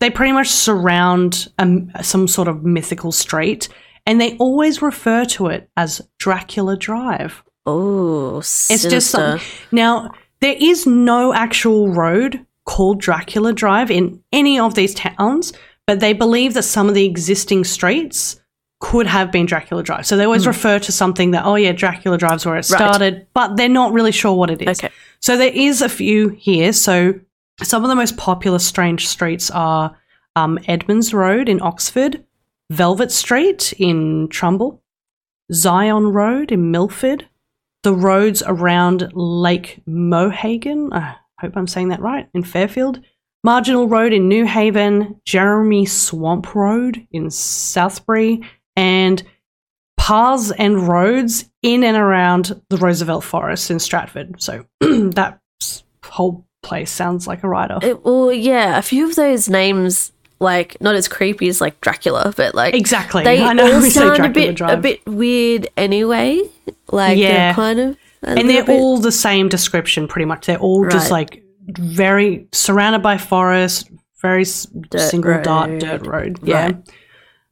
they pretty much surround um, some sort of mythical street, and they always refer to it as Dracula Drive. Oh, It's just something. Now there is no actual road called Dracula Drive in any of these towns, but they believe that some of the existing streets could have been Dracula Drive. So they always refer to something that, oh yeah, Dracula Drive's where it Right. started, but they're not really sure what it is. Okay. So there is a few here. So some of the most popular strange streets are um, Edmonds Road in Oxford, Velvet Street in Trumbull, Zion Road in Milford, the roads around Lake Mohagan. I hope I'm saying that right in Fairfield. Marginal Road in New Haven, Jeremy Swamp Road in Southbury, and paths and roads in and around the Roosevelt Forest in Stratford. So that whole place sounds like a write off. It- well, yeah, a few of those names, like not as creepy as like Dracula, but like Exactly. they I know all we sound a Dracula bit a bit weird anyway. Like Yeah. kind of, and they're bit- all the same description pretty much. They're all just like very surrounded by forest, very s- single dot road. dirt road. Yeah. Right.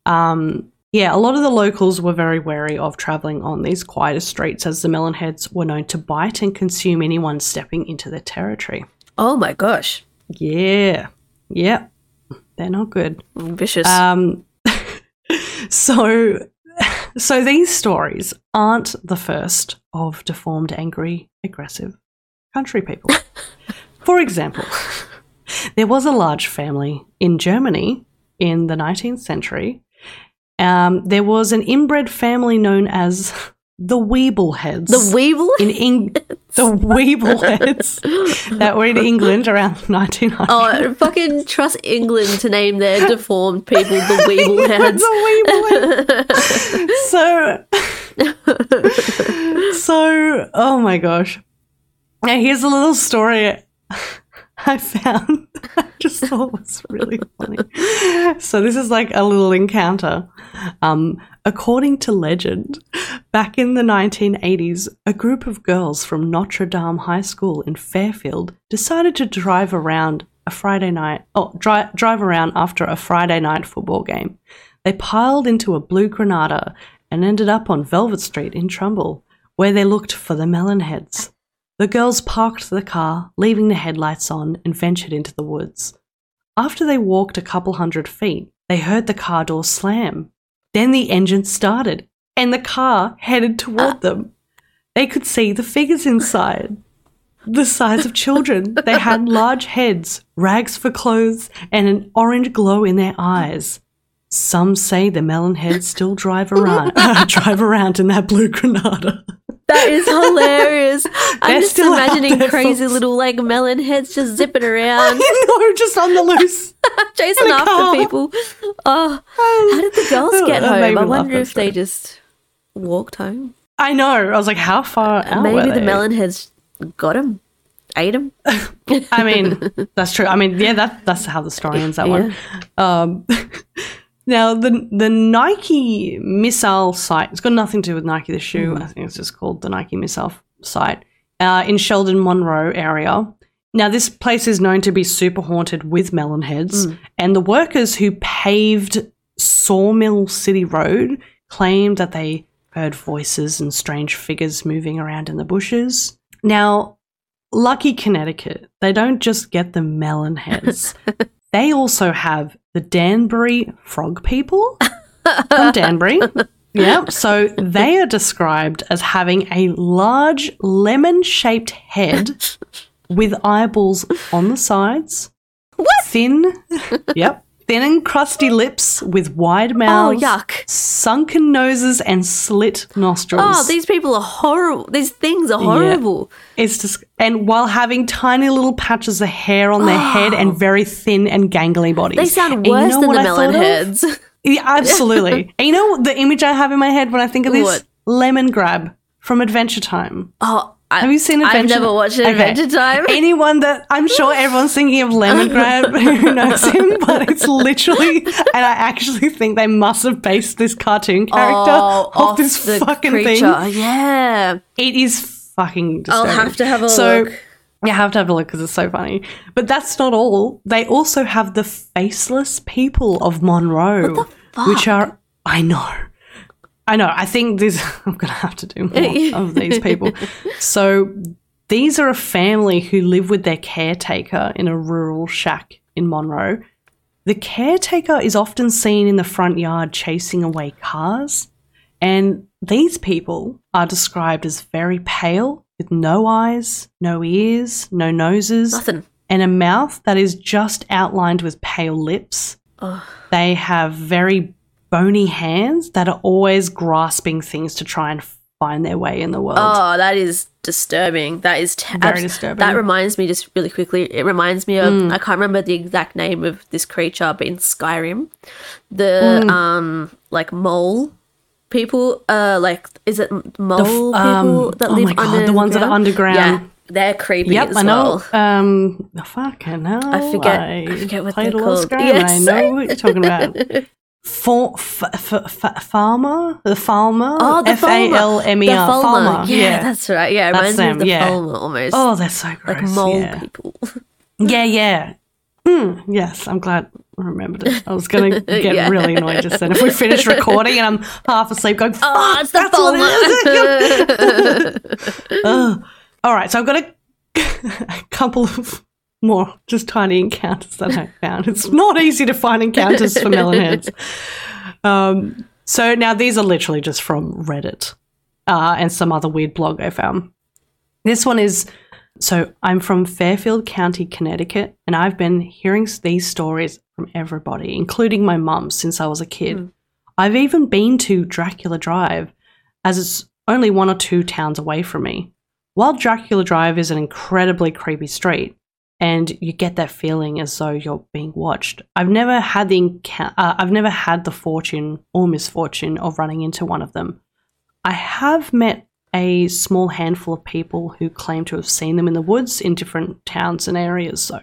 Um, yeah, a lot of the locals were very wary of traveling on these quieter streets as the melonheads were known to bite and consume anyone stepping into their territory. Oh my gosh, Yeah. Yep. They're not good. vicious. Um, so, so these stories aren't the first of deformed, angry, aggressive country people. For example, there was a large family in Germany in the 19th century. Um, there was an inbred family known as the Weebleheads the Weevil. in Eng- the Weebleheads that were in England around 1900. Oh, fucking trust England to name their deformed people the Weevil heads. the Weeblehead. so, so, oh my gosh. Now, here's a little story I found. I just thought was really funny. So, this is like a little encounter. Um, according to legend, back in the 1980s, a group of girls from Notre Dame High School in Fairfield decided to drive around a Friday night, oh, dri- drive around after a Friday night football game. They piled into a blue Granada and ended up on Velvet Street in Trumbull, where they looked for the Melonheads. The girls parked the car, leaving the headlights on, and ventured into the woods. After they walked a couple hundred feet, they heard the car door slam. Then the engine started, and the car headed toward them. They could see the figures inside. The size of children. They had large heads, rags for clothes, and an orange glow in their eyes. Some say the melon heads still drive around uh, drive around in that blue Granada. That is hilarious. I'm just still imagining crazy little like melon heads just zipping around, no, just on the loose. chasing after car. people. Oh, um, how did the girls oh, get That home? I wonder if they just walked home. I know. I was like, how far uh, out Maybe the they? melon heads got him, ate him. I mean, that's true. I mean, yeah, that that's how the story ends. That one. Um, now the the Nike missile site. It's got nothing to do with Nike the shoe. I think it's just called the Nike missile site uh, in Shelton Monroe area. Now this place is known to be super haunted with melon heads, and the workers who paved Sawmill City Road claimed that they heard voices and strange figures moving around in the bushes. Now, lucky Connecticut, they don't just get the melon heads. they also have the Danbury frog people from Danbury. Yeah, so they are described as having a large lemon shaped head with eyeballs on the sides. What? Thin, yep, thin and crusty lips with wide oh, mouths. Oh yuck! sunken noses, and slit nostrils. Oh, these people are horrible. These things are horrible. It's just, and while having tiny little patches of hair on their head and oh. very thin and gangly bodies. They sound And you worse know than the I melon of? heads. Yeah, absolutely. and you know the image I have in my head when I think of this? What? Lemongrab from Adventure Time. Oh, I, Have you seen I've never watched an Okay. Adventure Time. Anyone that I'm sure everyone's thinking of Lemongrab who knows him, but it's literally, and I actually think they must have based this cartoon character oh, off this the fucking creature. thing. Yeah, It is fucking I'll disturbing. have to have a so, look. You have to have a look because it's so funny. But that's not all. They also have the faceless people of Monroe, which are I know. I know. I think this I'm gonna have to do more of these people. So these are a family who live with their caretaker in a rural shack in Monroe. The caretaker is often seen in the front yard chasing away cars, and these people are described as very pale, with no eyes, no ears, no noses, Nothing. and a mouth that is just outlined with pale lips. They have very bony hands that are always grasping things to try and find their way in the world. Oh, that is disturbing. That is te- Very disturbing. Mm. That reminds me, just really quickly, it reminds me of I can't remember the exact name of this creature, but in Skyrim, the Mm. um like mole people, uh, like is it mole people um, that oh live my God, underground? the ones that are underground. Yeah, they're creepy Yep, as I know. well. Um, fucking hell. I forget- I forget what they're a lot of called. Yes. I know what you're talking about. For, f- f- f- Falmer, the Falmer, Oh, the F A L M E The Falmer. Yeah, that's right. Yeah, it That's reminds me of the yeah. Almost. Oh, they're so gross. like mole yeah. people. Yeah, yeah. Mm, yes, I'm glad I remembered it. I was going to get Yeah. really annoyed just then if we finish recording and I'm half asleep going, Fuck, Oh, it's the that's what it is." Ugh. All right, so I've got a, a couple of more just tiny encounters that I found. It's not easy to find encounters for melonheads. Um, so now these are literally just from Reddit uh, and some other weird blog I found. This one is so I'm from Fairfield County, Connecticut, and I've been hearing these stories from everybody, including my mum, since I was a kid. I've even been to Dracula Drive, as it's only one or two towns away from me. While Dracula Drive is an incredibly creepy street, and you get that feeling as though you're being watched, I've never had the encou- uh, I've never had the fortune or misfortune of running into one of them. I have met a small handful of people who claim to have seen them in the woods in different towns and areas. So,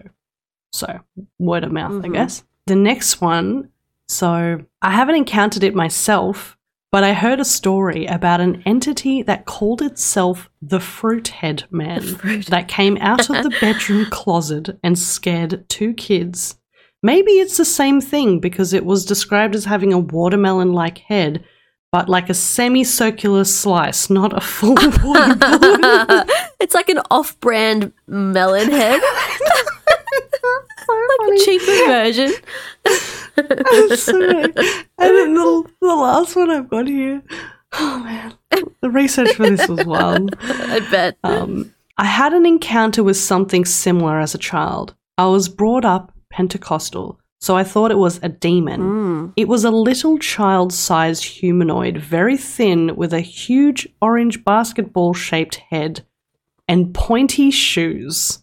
so word of mouth, I Mhm. guess. The next one. So I haven't encountered it myself, but I heard a story about an entity that called itself the Fruit Head Man Fruit- that came out of the bedroom closet and scared two kids. Maybe it's the same thing because it was described as having a watermelon like head, but like a semicircular slice, not a full water balloon. it's like an off-brand melon head, like a cheaper version. I'm sorry. And then the, the last one I've got here. Oh man. The research for this was wild. I bet. Um, I had an encounter with something similar as a child. I was brought up Pentecostal, so I thought it was a demon. It was a little child sized humanoid, very thin, with a huge orange basketball shaped head and pointy shoes.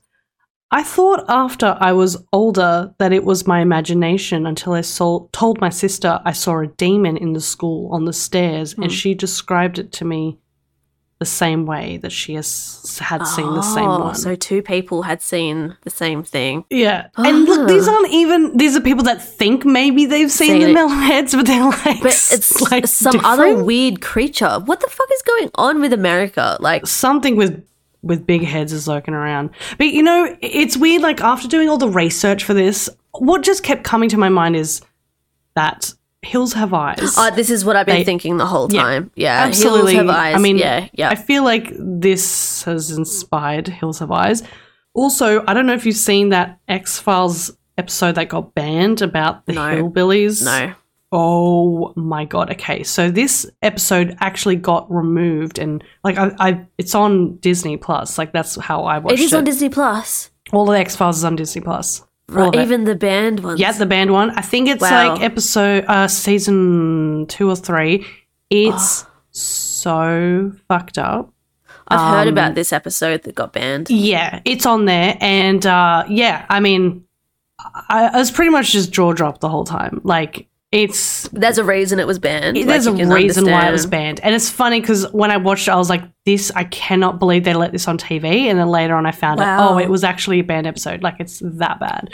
I thought after I was older that it was my imagination until I saw, told my sister I saw a demon in the school on the stairs, and hmm. she described it to me the same way that she has had seen the same oh, one. So two people had seen the same thing. Yeah. And look, these ah. aren't even these are people that think maybe they've seen, Seen the it. melonheads, but they're like But it's like some other weird creature. What the fuck is going on with America? Like, something with with big heads is lurking around. But you know, it's weird, like after doing all the research for this, what just kept coming to my mind is that hills have eyes. oh, this is what I've been They- thinking the whole Yeah, time. Yeah, Absolutely. Hills have eyes. I mean, yeah, yeah. I feel like this has inspired Hills Have Eyes. Also, I don't know if you've seen that X Files episode that got banned about the No. hillbillies. no. Oh my god. Okay, so this episode actually got removed, and like I, I it's on Disney Plus. Like that's how I watched It it. is on Disney Plus. All of the X Files is on Disney Plus. Right, even the band ones. yeah, the band one. I think it's Wow. like episode uh season two or three. It's Oh. so fucked up. I've heard um, about this episode that got banned. Yeah, it's on there, and uh, yeah, I mean, I, I was pretty much just jaw dropped the whole time. Like it's There's a reason it was banned. there's like, a reason why it was banned, and it's funny because when I watched it, I was like, "This, I cannot believe they let this on TV." And then later on, I found out, oh, it was actually a banned episode. Like it's that bad.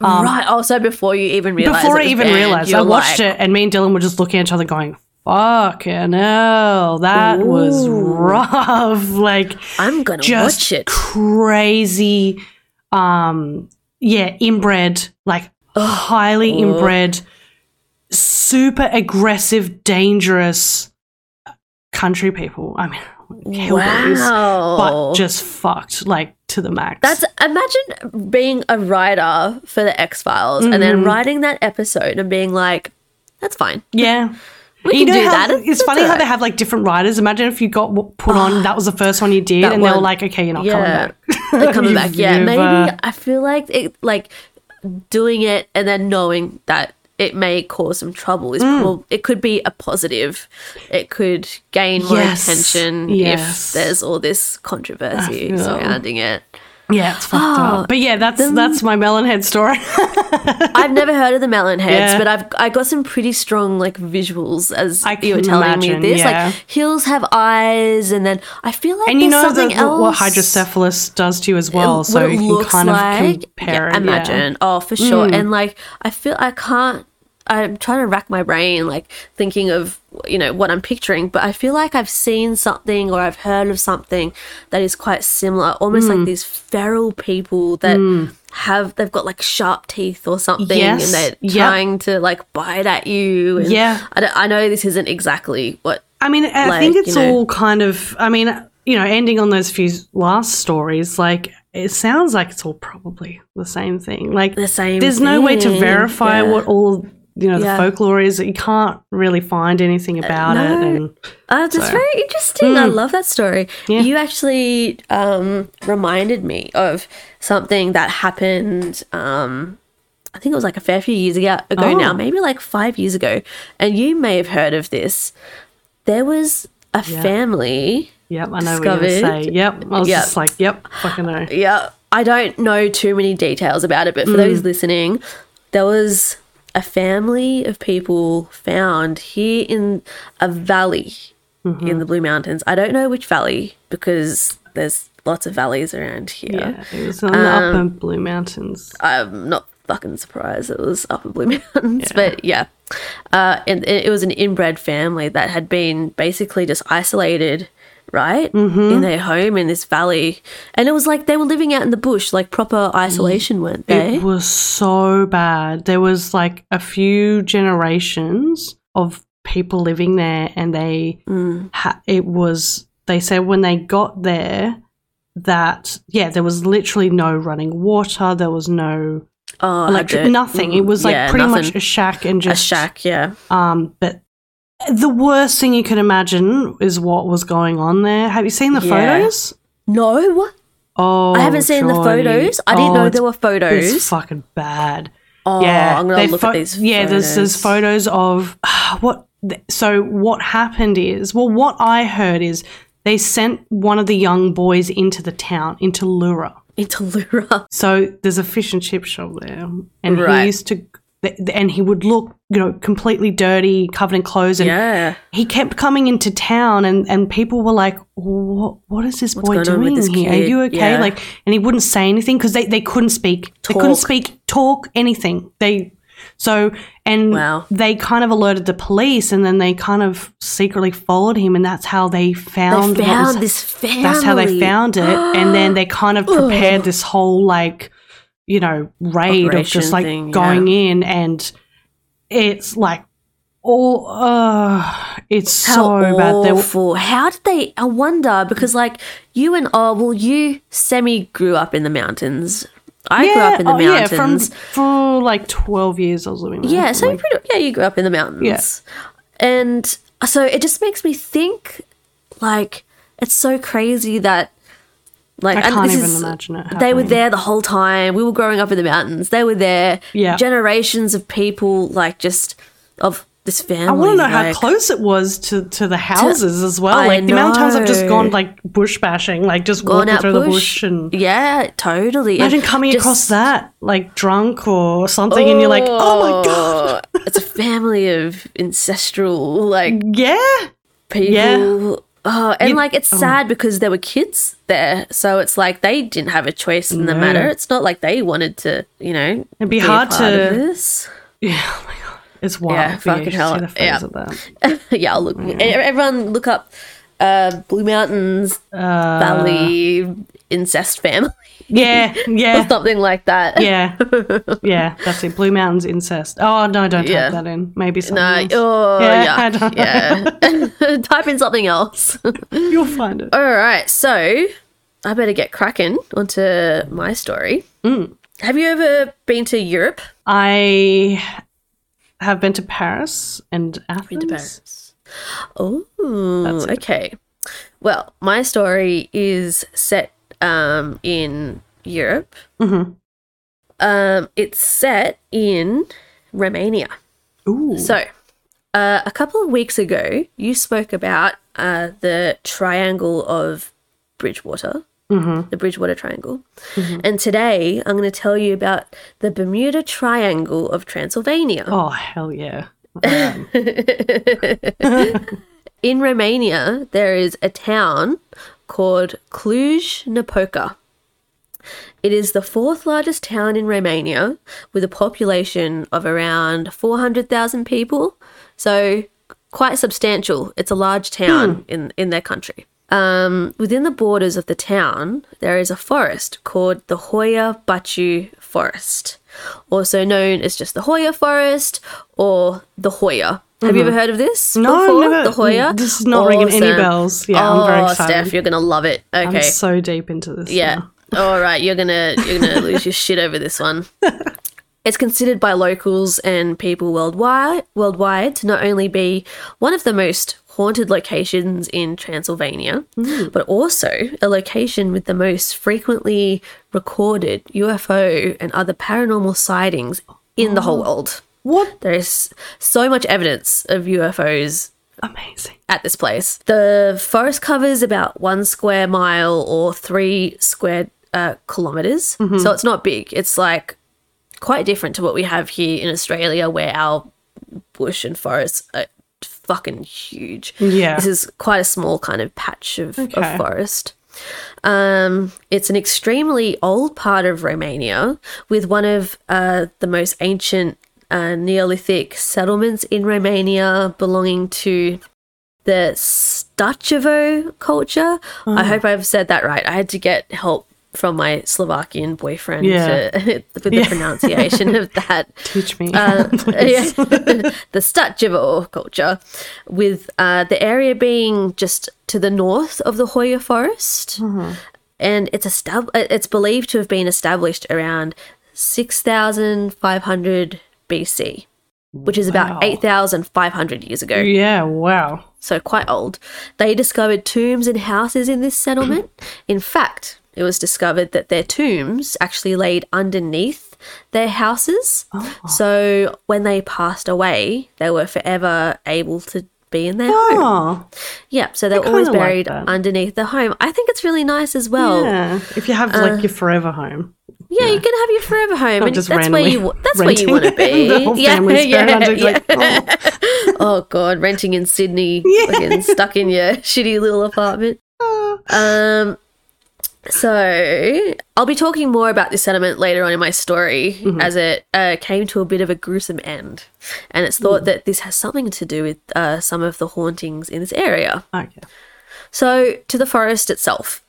Um, right. Also, before you even realized, Before it I even banned, realized, I watched like, it, and me and Dylan were just looking at each other, going, "Fucking hell, that was rough!" Like I'm gonna watch it. crazy um yeah inbred like highly inbred super aggressive dangerous country people i mean hillbillies Wow. but just fucked like to the max That's imagine being a writer for the X Files and Mm-hmm. then writing that episode and being like, "That's fine." yeah We you can know do how, that. It's funny how they have like different writers. Imagine if you got put on that was the first one you did, That and they were like, "Okay, you're not Yeah. coming back." They're coming back. Yeah, maybe uh, I feel like it, like doing it and then knowing that it may cause some trouble is Mm. probably it could be a positive. It could gain more Yes. attention Yes. if there's all this controversy surrounding it. yeah, it's fucked Oh, up. But yeah, that's that's my melonhead story. I've never heard of the melon heads, Yeah. but I've I got some pretty strong like visuals as you were telling imagine, me this. yeah. Like hills have eyes, and then I feel like And you know something that what- hydrocephalus does to you as well, so you can kind of compare Yeah, it. yeah. Mm. imagine. Oh, for sure. And like, I feel I can't. I'm trying to rack my brain, like thinking of you know what I'm picturing, but I feel like I've seen something or I've heard of something that is quite similar, almost Mm. like these feral people that have they've got like sharp teeth or something, Yes, and they're yep. trying to like bite at you. and Yeah. I, I know this isn't exactly what. I mean, I Like, think it's you know. all kind of. I mean, you know, ending on those few last stories, like it sounds like it's all probably the same thing. Like The same There's no way to verify yeah. what all you know the Yeah. folklore is. That you can't really find anything about it. no. And Uh, that's So- very interesting. I love that story. Yeah. You actually um, reminded me of something that happened. Um, I think it was like a fair few years ago, ago Oh. now, maybe like five years ago. And you may have heard of this. There was a family. yep, I know what you're gonna say. Yep, I was Yep. just like, yep, fucking know. Yeah, I don't know too many details about it, but for Mm. those listening, there was a family of people found here in a valley Mm-hmm. in the Blue Mountains. I don't know which valley because there's lots of valleys around here. Yeah, it was on the Um, upper Blue Mountains. I'm not fucking surprised it was Upper Blue Mountains, but yeah. Uh, and, and it was an inbred family that had been basically just isolated, right, Mm-hmm. in their home in this valley, and it was like they were living out in the bush, like proper isolation, weren't they? It was so bad. There was like a few generations of people living there, and they Mm. ha- it was. They said when they got there that yeah, there was literally no running water. There was no oh, electric, nothing. It was like yeah, pretty nothing. much a shack and just a shack. Yeah, Um, but the worst thing you can imagine is what was going on there. Have you seen the Yeah. photos? no, Oh, I haven't seen the photos. I didn't Oh, know there were photos. It's fucking bad. Oh, yeah, I'm gonna look at these Yeah, there's there's photos of what. So what happened is, well, what I heard is they sent one of the young boys into the town, into Leura. into Leura. So there's a fish and chip shop there, and Right. he used to, and he would look, you know, completely dirty, covered in clothes, and Yeah. he kept coming into town, and and people were like, "What? What is this boy going on with doing this here? Are you okay?" Yeah. Like, and he wouldn't say anything because they they couldn't speak. They couldn't speak, talk, anything. They so and Wow. they kind of alerted the police, and then they kind of secretly followed him, and that's how they They found what found was this family. that's how they found it and then they kind of prepared this whole like you know raid of just like thing, going in and it's like all uh it's How so bad There- awful. How did they? I wonder because, like, you and oh, well, you semi grew up in the mountains. I grew up in the oh, mountains. yeah from for like 12 years i was living there Yeah, so you Like, pretty, yeah, you grew up in the mountains. Yeah. And so it just makes me think like it's so crazy that like I can't this even is- imagine it They were there the whole time. We were growing up in the mountains. They were there. Yeah. Generations of people like just of this family. I want to know how close it was to, to the houses as well. I like the amount of times I've just gone like bush bashing, like just gone walking out through bush. the bush and Yeah, totally. imagine coming just- across that like drunk or something, and you're like, oh my oh, god, Oh, it's a family of ancestral like yeah. people. Oh, and You- like it's oh. sad because there were kids there, so it's like they didn't have a choice in the matter. It's not like they wanted to, you know, It'd be a hard to- this. Yeah, oh my god, it's wild. Yeah, fucking hell, yeah. of that. yeah, I'll look. e- Everyone, look up uh, Blue Mountains Uh, Valley incest family Yeah, or yeah, something like that. yeah, yeah. That's it. Blue Mountains incest. Oh no, don't type Yeah. that in. Maybe something No, else. oh Yeah, yeah, yeah. Type in something else. You'll find it. All right, so I better get cracking onto my story. Mm. Have you ever been to Europe? I have been to Paris and Athens. Been to Paris? Oh, okay. Well, my story is set um, in Europe. Mhm. Um, it's set in Romania. Ooh. So, uh, a couple of weeks ago, you spoke about uh, the triangle of Bridgewater, Mhm. the Bridgewater Triangle. And today, I'm going to tell you about the Bermuda Triangle of Transylvania. Oh hell yeah. In Romania, there is a town called Cluj Napoca. It is the fourth largest town in Romania with a population of around 400,000 people. So, quite substantial. It's a large town in, in their country. Um, within the borders of the town, there is a forest called the Hoia Baciu Forest, also known as just the Hoia Forest or the Hoia. Have you ever mm-hmm. heard of this? No, before? never- The Hoia. Mm, this is not ringing any bells. Yeah, I'm very oh, excited. Steph, you're gonna love it. Okay. I'm so deep into this. Yeah. All right, you're gonna you're gonna lose your shit over this one. It's considered by locals and people worldwide worldwide to not only be one of the most haunted locations in Transylvania, but also a location with the most frequently recorded UFO and other paranormal sightings in the whole world. What? There is so much evidence of UFOs Amazing. at this place. The forest covers about one square mile or three square uh, kilometers. So it's not big. It's like quite different to what we have here in Australia, where our bush and forests are fucking huge. Yeah. This is quite a small kind of patch of, Okay. of forest. Um, it's an extremely old part of Romania with one of uh, the most ancient uh, Neolithic settlements in Romania belonging to the Starčevo culture. I hope I've said that right. I had to get help from my Slovakian boyfriend Yeah. to, with the Yeah. pronunciation of that Teach me. uh, yeah, the Starčevo culture, with uh, the area being just to the north of the Hoia Forest, and it's estab- It's believed to have been established around six thousand five hundred BC, which is about eight thousand five hundred years ago yeah. Wow. so quite old. They discovered tombs and houses in this settlement. in fact, it was discovered that their tombs actually laid underneath their houses. So when they passed away, they were forever able to be in their home. Oh, Yeah, so they're always buried that. underneath the home. I think it's really nice as well. Yeah, yeah. If you have like your forever home. Yeah, you can have your forever home, and just that's where you that's where you want to be. the whole yeah, yeah, yeah. like, oh. oh god, renting in Sydney, Yeah. stuck in your shitty little apartment. Um, so I'll be talking more about this settlement later on in my story, Mm-hmm. as it uh, came to a bit of a gruesome end, and it's thought that this has something to do with uh, some of the hauntings in this area. Okay. So, to the forest itself.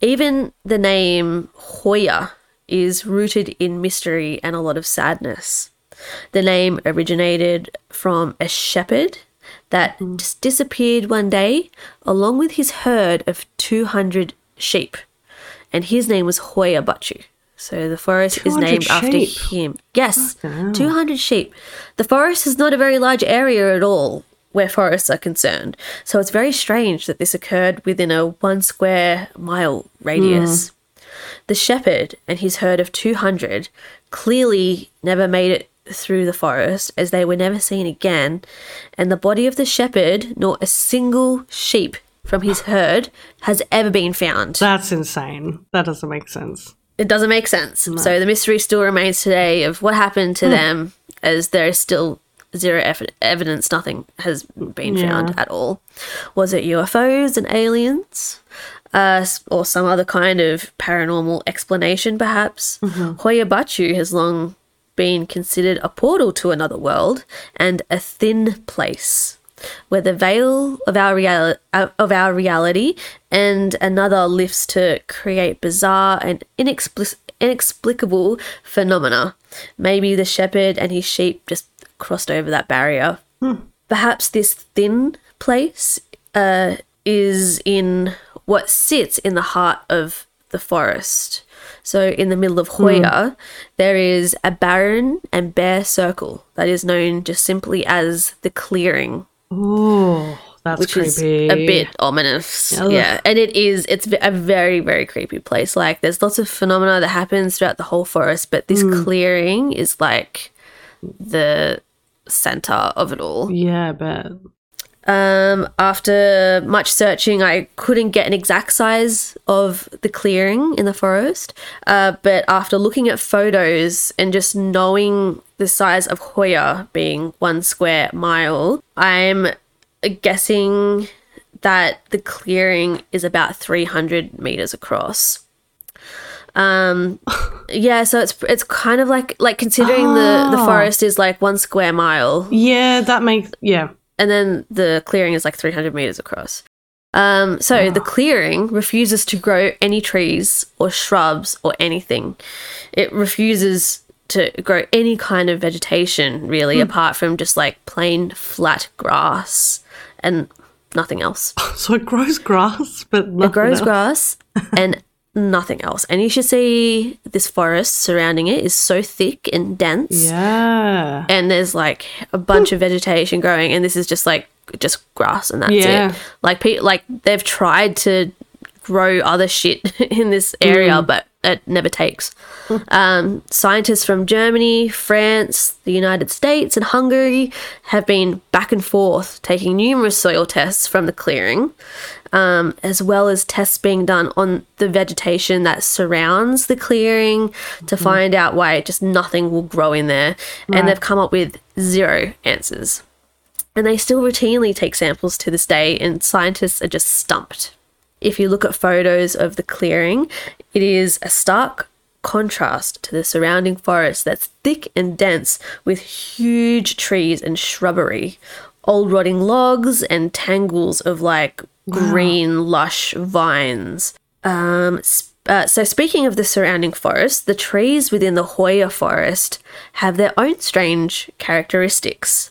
Even the name Hoia is rooted in mystery and a lot of sadness. The name originated from a shepherd that just disappeared one day along with his herd of 200 sheep. And his name was Hoia Baciu. So the forest is 200 named after him. Yes, 200 sheep. The forest is not a very large area at all where forests are concerned. So it's very strange that this occurred within a one square mile radius. Hmm. The shepherd and his herd of 200 clearly never made it through the forest as they were never seen again, and the body of the shepherd, nor a single sheep from his herd, has ever been found. That's insane. That doesn't make sense. It doesn't make sense. So the mystery still remains today of what happened to them, as there is still zero ev- evidence. Nothing has been found at all. Was it UFOs and aliens? Uh, or some other kind of paranormal explanation, perhaps. Hoia Baciu has long been considered a portal to another world and a thin place where the veil of our real- uh, of our reality and another lifts to create bizarre and inexplic- inexplicable phenomena. Maybe the shepherd and his sheep just crossed over that barrier. Hmm. Perhaps this thin place uh, is in what sits in the heart of the forest. So, in the middle of hmm. Hoia, there is a barren and bare circle that is known just simply as the clearing Ooh, that's which creepy. is a bit ominous. Ugh. Yeah, and it is. It's a very, very creepy place. Like, there's lots of phenomena that happens throughout the whole forest, but this Hmm. clearing is like the center of it all. Yeah, I bet. Um, after much searching, I couldn't get an exact size of the clearing in the forest. Uh, but after looking at photos and just knowing the size of Hoia being one square mile, I'm guessing that the clearing is about 300 meters across. Um, yeah, so it's it's kind of like like considering the the Ah. forest is like one square mile Yeah, that makes yeah. And then the clearing is like 300 meters across. Um, so the clearing refuses to grow any trees or shrubs or anything. It refuses to grow any kind of vegetation, really, apart from just like plain flat grass and nothing else. So it grows grass, but It grows grass and nothing else. And you should see this forest surrounding it is so thick and dense Yeah. and there's like a bunch of vegetation growing and this is just like just grass and that's Yeah. it like pe- like they've tried to grow other shit in this area but it never takes um, scientists from germany france the united states and hungary have been back and forth taking numerous soil tests from the clearing um, as well as tests being done on the vegetation that surrounds the clearing to find out why just nothing will grow in there. And they've come up with zero answers. And they still routinely take samples to this day, and scientists are just stumped. If you look at photos of the clearing, it is a stark contrast to the surrounding forest that's thick and dense with huge trees and shrubbery, old rotting logs, and tangles of like green, lush vines. Um, uh, so, speaking of the surrounding forest, the trees within the Hoia forest have their own strange characteristics.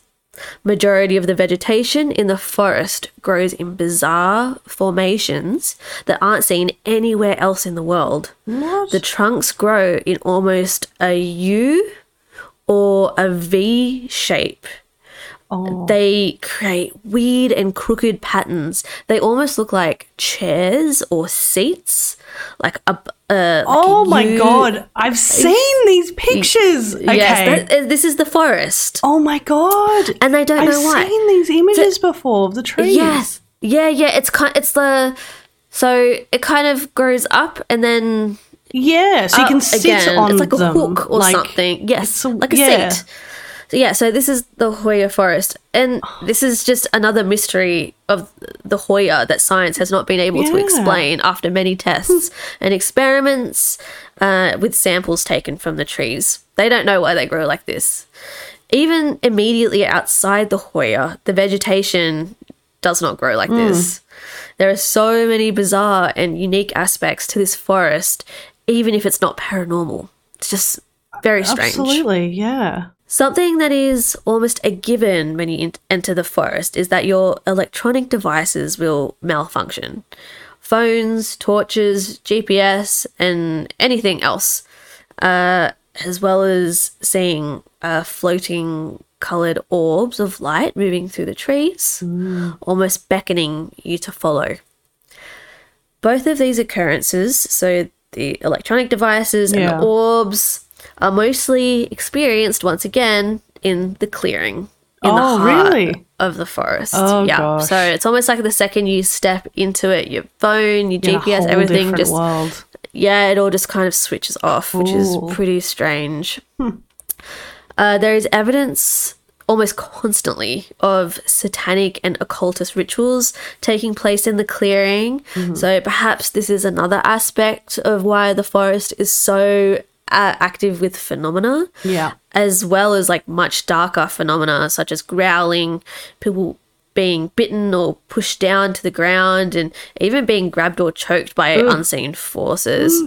Majority of the vegetation in the forest grows in bizarre formations that aren't seen anywhere else in the world. What? The trunks grow in almost a U or a V shape Oh. they create weird and crooked patterns. They almost look like chairs or seats, like a. Uh, like Oh a my U- god, I've seen these pictures. Okay. Yes, that- this is the forest, oh my god. and they don't I've know why. I've seen these images before of the trees. Yes, yeah, yeah. It's kind. It's the. So it kind of grows up and then Yeah, so you can sit again. on It's like a them, hook or like- something. Yes, a- like a yeah. seat. So yeah, so this is the Hoia forest, and this is just another mystery of the Hoia that science has not been able to explain after many tests and experiments uh, with samples taken from the trees. They don't know why they grow like this. Even immediately outside the Hoia, the vegetation does not grow like this. There are so many bizarre and unique aspects to this forest, even if it's not paranormal. It's just very strange. Absolutely, yeah. Something that is almost a given when you enter the forest is that your electronic devices will malfunction. Phones, torches, GPS, and anything else, uh, as well as seeing uh, floating colored orbs of light moving through the trees, almost beckoning you to follow. Both of these occurrences, so the electronic devices and the orbs, are mostly experienced once again in the clearing in the Oh, heart really? of the forest. Oh, yeah. gosh. So it's almost like the second you step into it, your phone, your In GPS, everything just world. yeah, it all just kind of switches off, which is pretty strange. Uh, there is evidence almost constantly of satanic and occultist rituals taking place in the clearing. So perhaps this is another aspect of why the forest is so uh, active with phenomena Yeah. as well as like much darker phenomena such as growling, people being bitten or pushed down to the ground, and even being grabbed or choked by unseen forces.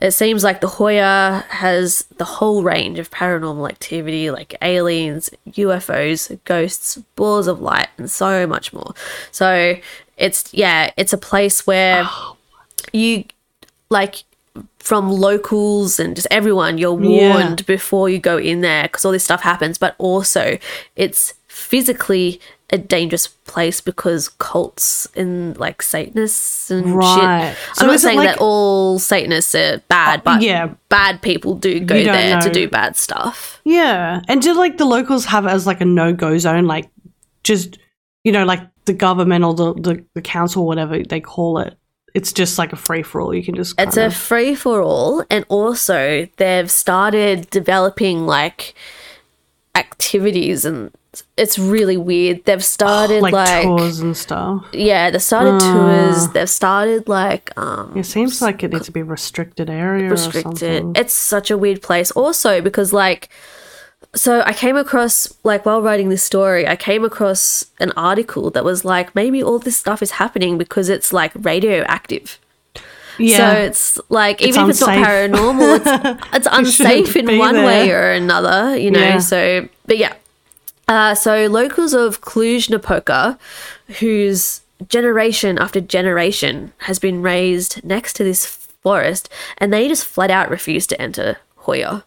It seems like the Hoia has the whole range of paranormal activity like aliens, UFOs, ghosts, balls of light, and so much more. So it's, yeah, it's a place where you like from locals and just everyone you're Yeah. warned before you go in there because all this stuff happens but also it's physically a dangerous place because cults and like satanists and Right. shit So i'm not saying like- that all satanists are bad but yeah. bad people do go there to do bad stuff Yeah. And do like the locals have it as like a no go zone, like just you know, like the government or the, the, the council, whatever they call it. It's just like a free for all. You can just It's kind a free for all, and also they've started developing like activities, and it's really weird. They've started like, like, tours and stuff. yeah, they've started tours. They've started like um It seems like it needs to be restricted area or restricted. It's such a weird place, also because like. So I came across like while writing this story, I came across an article that was like maybe all this stuff is happening because it's like radioactive. Yeah. So it's like even if it's not paranormal, it's, it's unsafe in one way or another, you know. Yeah. So, but yeah. Uh, so locals of Cluj-Napoca, whose generation after generation has been raised next to this forest, and they just flat out refuse to enter Hoia.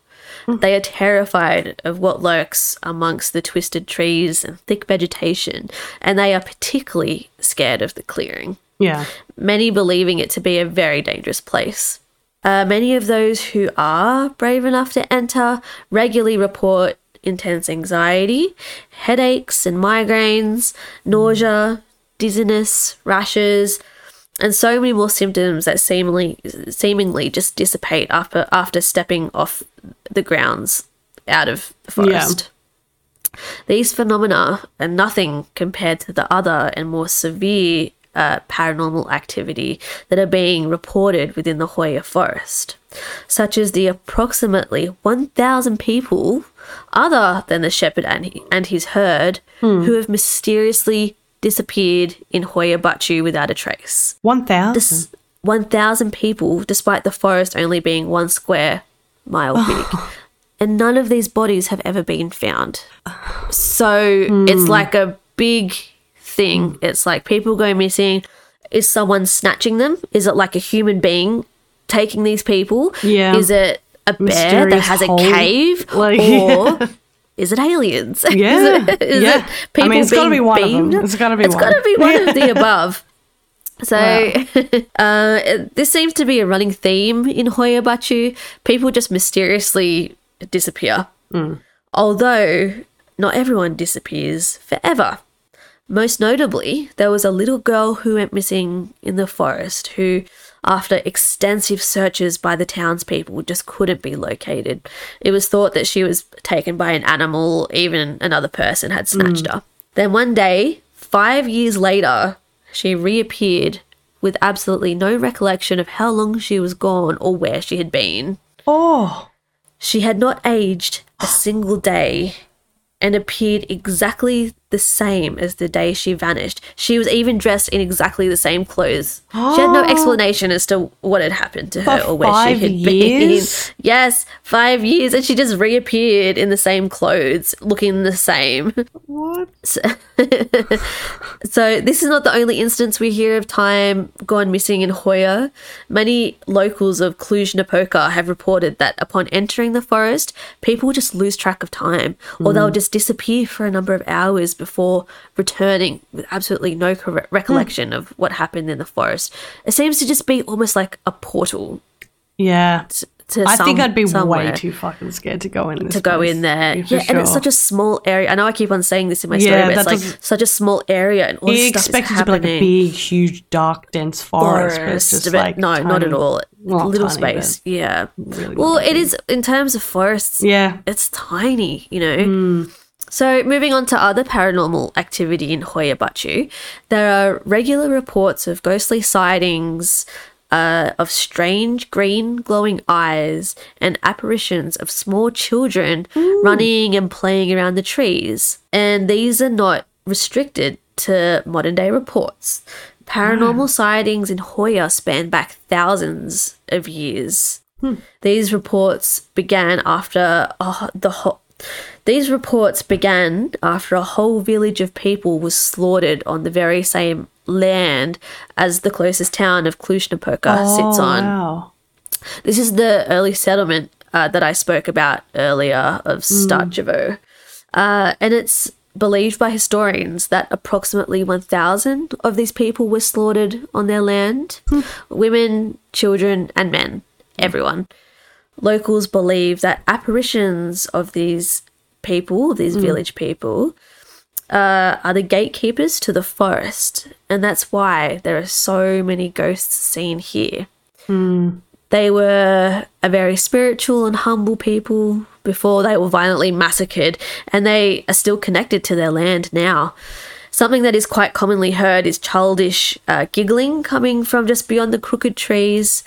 They are terrified of what lurks amongst the twisted trees and thick vegetation, and they are particularly scared of the clearing yeah. many believing it to be a very dangerous place. Uh, many of those who are brave enough to enter regularly report intense anxiety, headaches and migraines, nausea, dizziness, rashes, and so many more symptoms that seemingly seemingly just dissipate after after stepping off the grounds out of the forest. These phenomena are nothing compared to the other and more severe uh, paranormal activity that are being reported within the Hoia forest, such as the approximately 1,000 people, other than the shepherd and, he, and his herd, who have mysteriously disappeared in Hoia Baciu without a trace. 1,000. 1,000 people, despite the forest only being one square mile big. And none of these bodies have ever been found. So hmm. it's like a big thing. It's like people go missing. Is someone snatching them? Is it like a human being taking these people? Yeah. Is it a bear that has hole. a cave? Like- or is it aliens? Yeah. is it, is Yeah. it I people mean, it's gotta be one of them. It's gotta be It's one. gotta be one of the above. So, uh, this seems to be a running theme in Hoia Baciu. People just mysteriously disappear. Although, not everyone disappears forever. Most notably, there was a little girl who went missing in the forest who, after extensive searches by the townspeople, just couldn't be located. It was thought that she was taken by an animal, even another person had snatched her. Then one day, five years later, she reappeared with absolutely no recollection of how long she was gone or where she had been. Oh, She had not aged a single day and appeared exactly the same as the day she vanished. She was even dressed in exactly the same clothes. She had no explanation as to what had happened to her For or where she had years? been. Yes, five years, and she just reappeared in the same clothes, looking the same. what? So this is not the only instance we hear of time gone missing in Hoia. Many locals of Cluj-Napoca have reported that upon entering the forest, people just lose track of time, or hmm. they'll just disappear for a number of hours before returning with absolutely no corre- recollection of what happened in the forest. It seems to just be almost like a portal Yeah. to I think I'd be way too fucking scared to go in to go place. in there. Yeah, Yeah, and it's such a small area. I know I keep on saying this in my Yeah, story, but it's like such a small area, and all You this stuff expect is it to be like a big, huge, dark, dense forest, but it's just but like no, not at all. well, little tiny, space, yeah. really well, it is in terms of forests. Yeah. it's tiny, you know. Hmm. So, moving on to other paranormal activity in Hoia Baciu, there are regular reports of ghostly sightings, uh, of strange green glowing eyes, and apparitions of small children running and playing around the trees. And these are not restricted to modern day reports. Paranormal sightings in Hoia span back thousands of years. These reports began after uh, the whole. These reports began after a whole village of people was slaughtered on the very same land as the closest town of Cluj-Napoca sits Oh, on. Wow. This is the early settlement uh, that I spoke about earlier of Starčevo. Uh, and it's believed by historians that approximately 1,000 of these people were slaughtered on their land women, children, and men, everyone. Locals believe that apparitions of these people, these village people, uh, are the gatekeepers to the forest. And that's why there are so many ghosts seen here. They were a very spiritual and humble people before they were violently massacred, and they are still connected to their land now. Something that is quite commonly heard is childish uh, giggling coming from just beyond the crooked trees,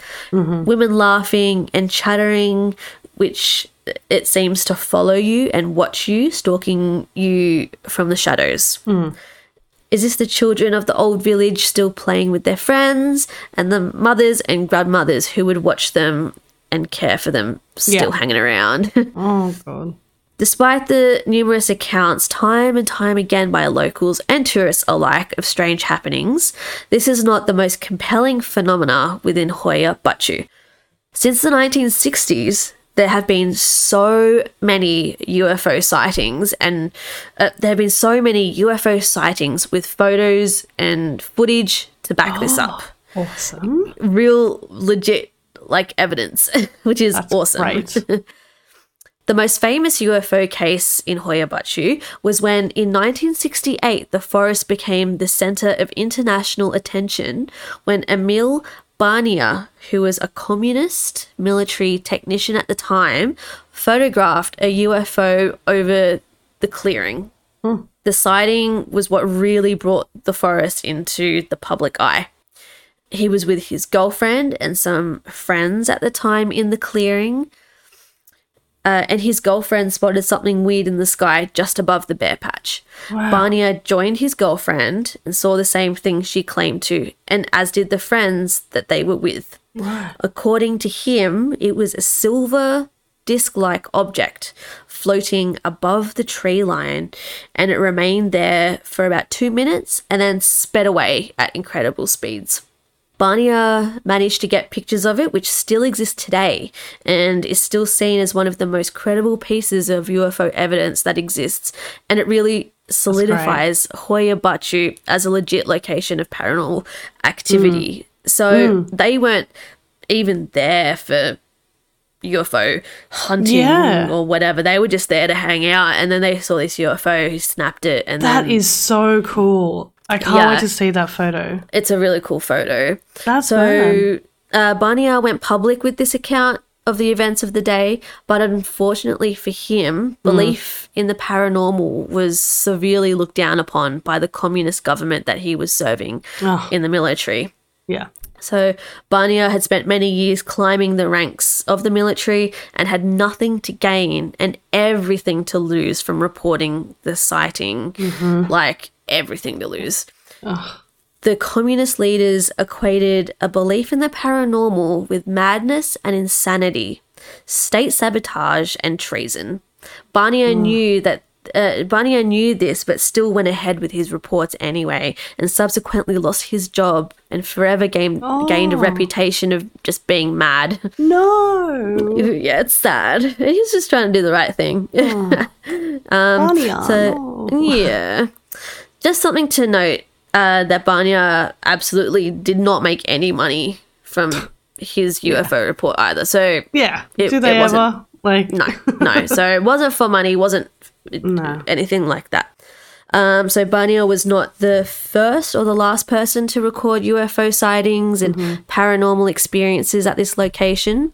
women laughing and chattering, which it seems to follow you and watch you, stalking you from the shadows. Hmm. Is this the children of the old village still playing with their friends and the mothers and grandmothers who would watch them and care for them still Yeah. hanging around? Oh god. Despite the numerous accounts, time and time again by locals and tourists alike, of strange happenings, this is not the most compelling phenomena within Hoia Baciu. Since the 1960s, there have been so many UFO sightings, and uh, there have been so many UFO sightings with photos and footage to back this up. Awesome. Real, legit, like evidence, which is awesome. Great. The most famous UFO case in Hoia Baciu was when, in 1968, the forest became the center of international attention when Emil Barnea, who was a communist military technician at the time, photographed a UFO over the clearing. Hmm. The sighting was what really brought the forest into the public eye. He was with his girlfriend and some friends at the time in the clearing uh, and his girlfriend spotted something weird in the sky just above the bare patch. Barnea joined his girlfriend and saw the same thing she claimed to, and as did the friends that they were with. According to him, it was a silver disc like object floating above the tree line, and it remained there for about two minutes and then sped away at incredible speeds. Barnea managed to get pictures of it, which still exists today and is still seen as one of the most credible pieces of UFO evidence that exists. And it really solidifies Hoia Baciu as a legit location of paranormal activity. Hmm. So hmm. they weren't even there for UFO hunting Yeah. or whatever. They were just there to hang out, and then they saw this UFO who snapped it, and That then is so cool. I can't Yeah. wait to see that photo. it's a really cool photo. That's. So uh, Barnea went public with this account of the events of the day, but unfortunately for him, mm. belief in the paranormal was severely looked down upon by the communist government that he was serving Oh. in the military. Yeah. So Barnea had spent many years climbing the ranks of the military and had nothing to gain and everything to lose from reporting the sighting. Mm-hmm. Like everything to lose. The communist leaders equated a belief in the paranormal with madness and insanity, state sabotage and treason. Barnea knew that uh, Barnea knew this, but still went ahead with his reports anyway, and subsequently lost his job and forever gained gained a reputation of just being mad. No. yeah, it's sad. He was just trying to do the right thing. Barnea, So no. yeah, just something to note uh, that Barnea absolutely did not make any money from his UFO report either. So Yeah. It- Do they it wasn't- ever? Like, no, no. So it wasn't for money. wasn't No. anything like that. Um, so Barnea was not the first or the last person to record UFO sightings and paranormal experiences at this location.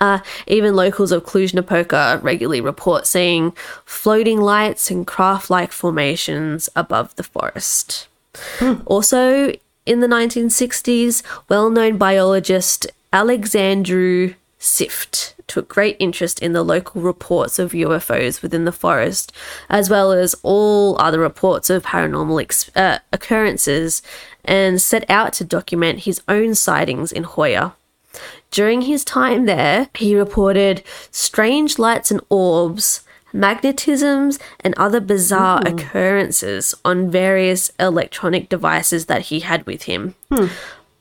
Uh, even locals of Cluj-Napoca regularly report seeing floating lights and craft-like formations above the forest. Also, in the 1960s, well-known biologist Alexandru Sift took great interest in the local reports of UFOs within the forest, as well as all other reports of paranormal ex- uh, occurrences, and set out to document his own sightings in Hoia. During his time there, he reported strange lights and orbs, magnetisms, and other bizarre hmm. occurrences on various electronic devices that he had with him. Hmm.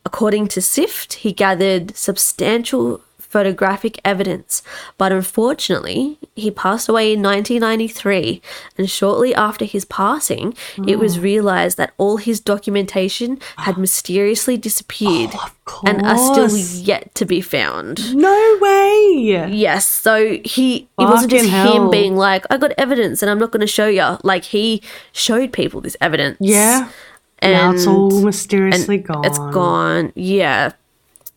According to SIFT, he gathered substantial photographic evidence, but unfortunately, he passed away in 1993. And shortly after his passing, it was mm. realized that all his documentation oh. had mysteriously disappeared oh, and are still yet to be found. No way. Yes, so he it wasn't just Fucking him being like, I got evidence and I'm not going to show you. Like he showed people this evidence. Yeah. and now it's all mysteriously gone. It's gone. Yeah.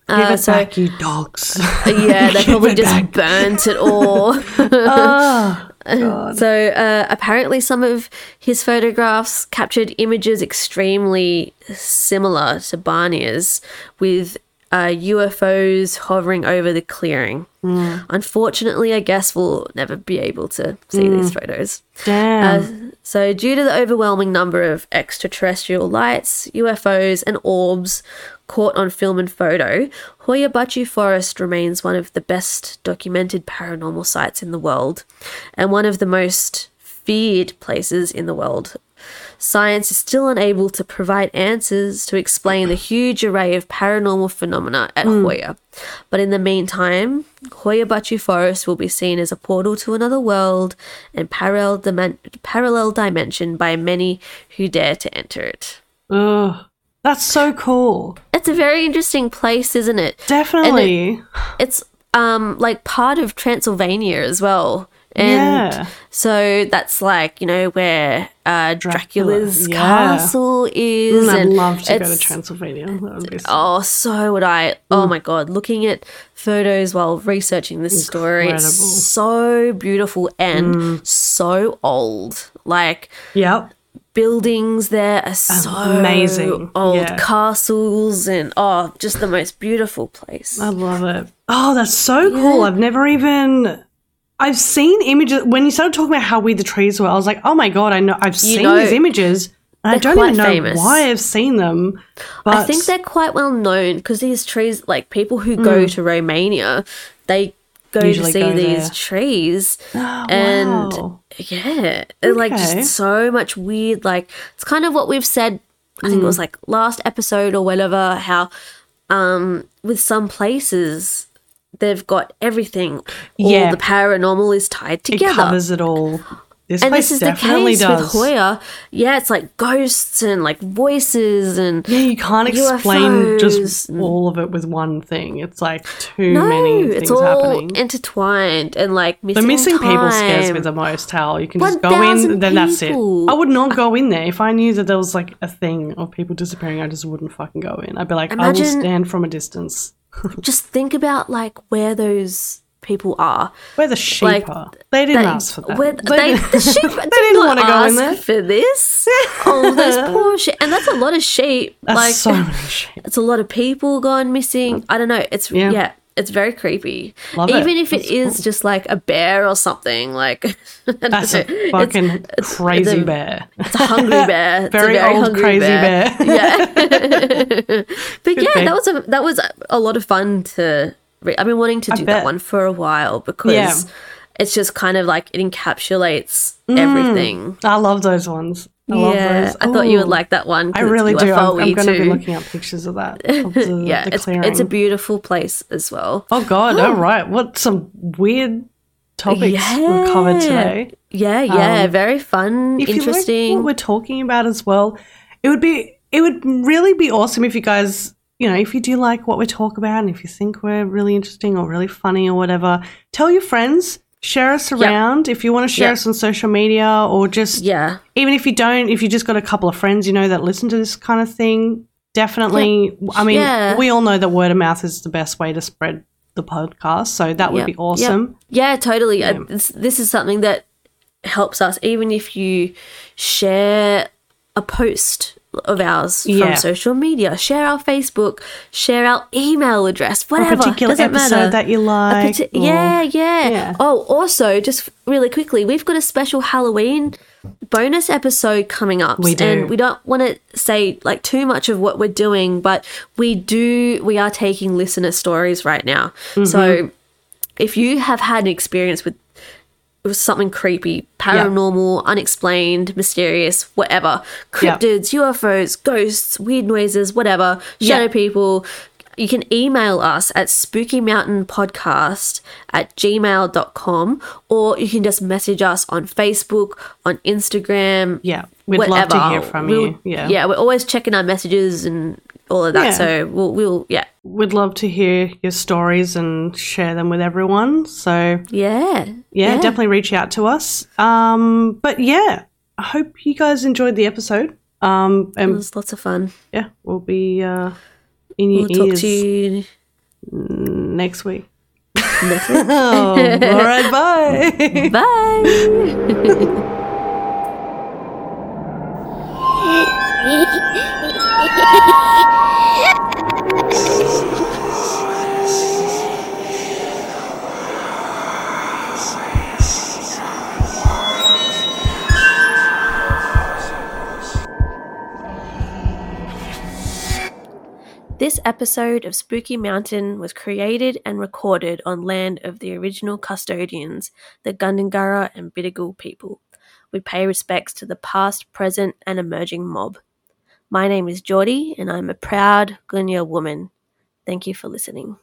Give Uh, it so back, you dogs. yeah, they probably just back. burnt it all. Ah, So uh, apparently, some of his photographs captured images extremely similar to Barnea's, with uh, UFOs hovering over the clearing. Hmm. Unfortunately, I guess we'll never be able to see hmm. these photos. damn. Uh, so, due to the overwhelming number of extraterrestrial lights, UFOs, and orbs caught on film and photo, Hoia Baciu Forest remains one of the best documented paranormal sites in the world and one of the most feared places in the world. Science is still unable to provide answers to explain the huge array of paranormal phenomena at Hoia. But in the meantime, Hoia Baciu Forest will be seen as a portal to another world and parallel, dimen- parallel dimension by many who dare to enter it. Ugh. That's so cool. It's a very interesting place, isn't it? Definitely. It's um like part of Transylvania as well. And Yeah. so that's like, you know, where uh, Dracula's castle is. Mm, I'd love to go to Transylvania. That would be so- Oh, so would I. Oh my god, looking at photos while researching this story, it's so beautiful and so old. Like Yep. buildings there are so Amazing. Old Yeah. castles and oh, just the most beautiful place. I love it. Oh, that's so cool. I've never even. I've seen images. When you started talking about how weird the trees were, I was like, oh my God, I know. I've seen know- these images. And I don't even know famous. why I've seen them. But I think they're quite well known because these trees, like people who Hmm. go to Romania, they go Usually to see go these trees. and wow. yeah, like just so much weird. Like it's kind of what we've said I think it was like last episode or whatever, how um, with some places they've got everything. All Yeah. the paranormal is tied together. It covers it all. This and place this is the case does. with Hoia. Yeah, it's like ghosts and like voices and Yeah, you can't explain just all of it with one thing. It's like too no, many it's things all happening. intertwined and like missing The missing people scares me the most, Hal. You can just go 1,000 in, then that's it. I would not go in there. If I knew that there was like a thing of people disappearing, I just wouldn't fucking go in. I'd be like, I will Imagine- stand from a distance. Just think about like where those people are. Where the sheep Like, are. They didn't They- ask for that. where- they, the sheep they did didn't want to go in there. for this. oh, those poor sheep, and that's a lot of sheep. That's like so many sheep. it's a lot of people gone missing. I don't know. It's Yeah. yeah, it's very creepy. Love it. Even if it That's is cool. just like a bear or something, like That's a fucking it's- crazy it's a, bear. It's a hungry bear. It's a Very old, hungry crazy bear. Yeah. but yeah, be. that was a that was a lot of fun to. Re- I've been wanting to do that one for a while because Yeah. it's just kind of like it encapsulates mm. everything. I love those ones. I love yeah, those. I thought you would like that one. I really do. I'm, I'm going to be looking at pictures of that. Of the, Yeah, the it's it's a beautiful place as well. oh God! All right, what some weird topics we've covered today. Yeah, yeah, Um, very fun, If you like interesting. what we're talking about as well, it would be it would really be awesome if you guys, you know, if you do like what we talk about and if you think we're really interesting or really funny or whatever, tell your friends. Share us around if you want to share Yep. us on social media or just yeah, even if you don't, if you just got a couple of friends you know that listen to this kind of thing, definitely. I mean, Yeah. we all know that word of mouth is the best way to spread the podcast, so that would Yep. be awesome. yeah, totally. Uh, this, this is something that helps us, even if you share a post of ours Yeah. from social media, share our Facebook, share our email address, A whatever. particular doesn't episode matter. that you like. parti- or- yeah, yeah, Yeah. Oh, also, just really quickly, we've got a special Halloween bonus episode coming up. We do. And we don't want to say like too much of what we're doing, but we do, we are taking listener stories right now. Mm-hmm. So if you have had an experience with with something creepy, paranormal, unexplained, mysterious, whatever, cryptids, UFOs, ghosts, weird noises, whatever, shadow Yeah. people, you can email us at spookymountainpodcast at gmail.com or you can just message us on Facebook, on Instagram. Yeah, we'd love to hear from We'll- you. Yeah. Yeah, we're always checking our messages and all of that. Yeah. So we'll, we'll, yeah. We'd love to hear your stories and share them with everyone. So Yeah. yeah, definitely reach out to us. Um, but yeah, I hope you guys enjoyed the episode. Um, and It was lots of fun. yeah, we'll be uh, in your We'll talk ears to you next week. next week. Oh, all right, bye. Bye. This episode of Spooky Mountain was created and recorded on land of the original custodians, the Gundungurra and Bidjigal people. We pay respects to the past, present, and emerging mob. My name is Jordi, and I'm a proud Gunya woman. Thank you for listening.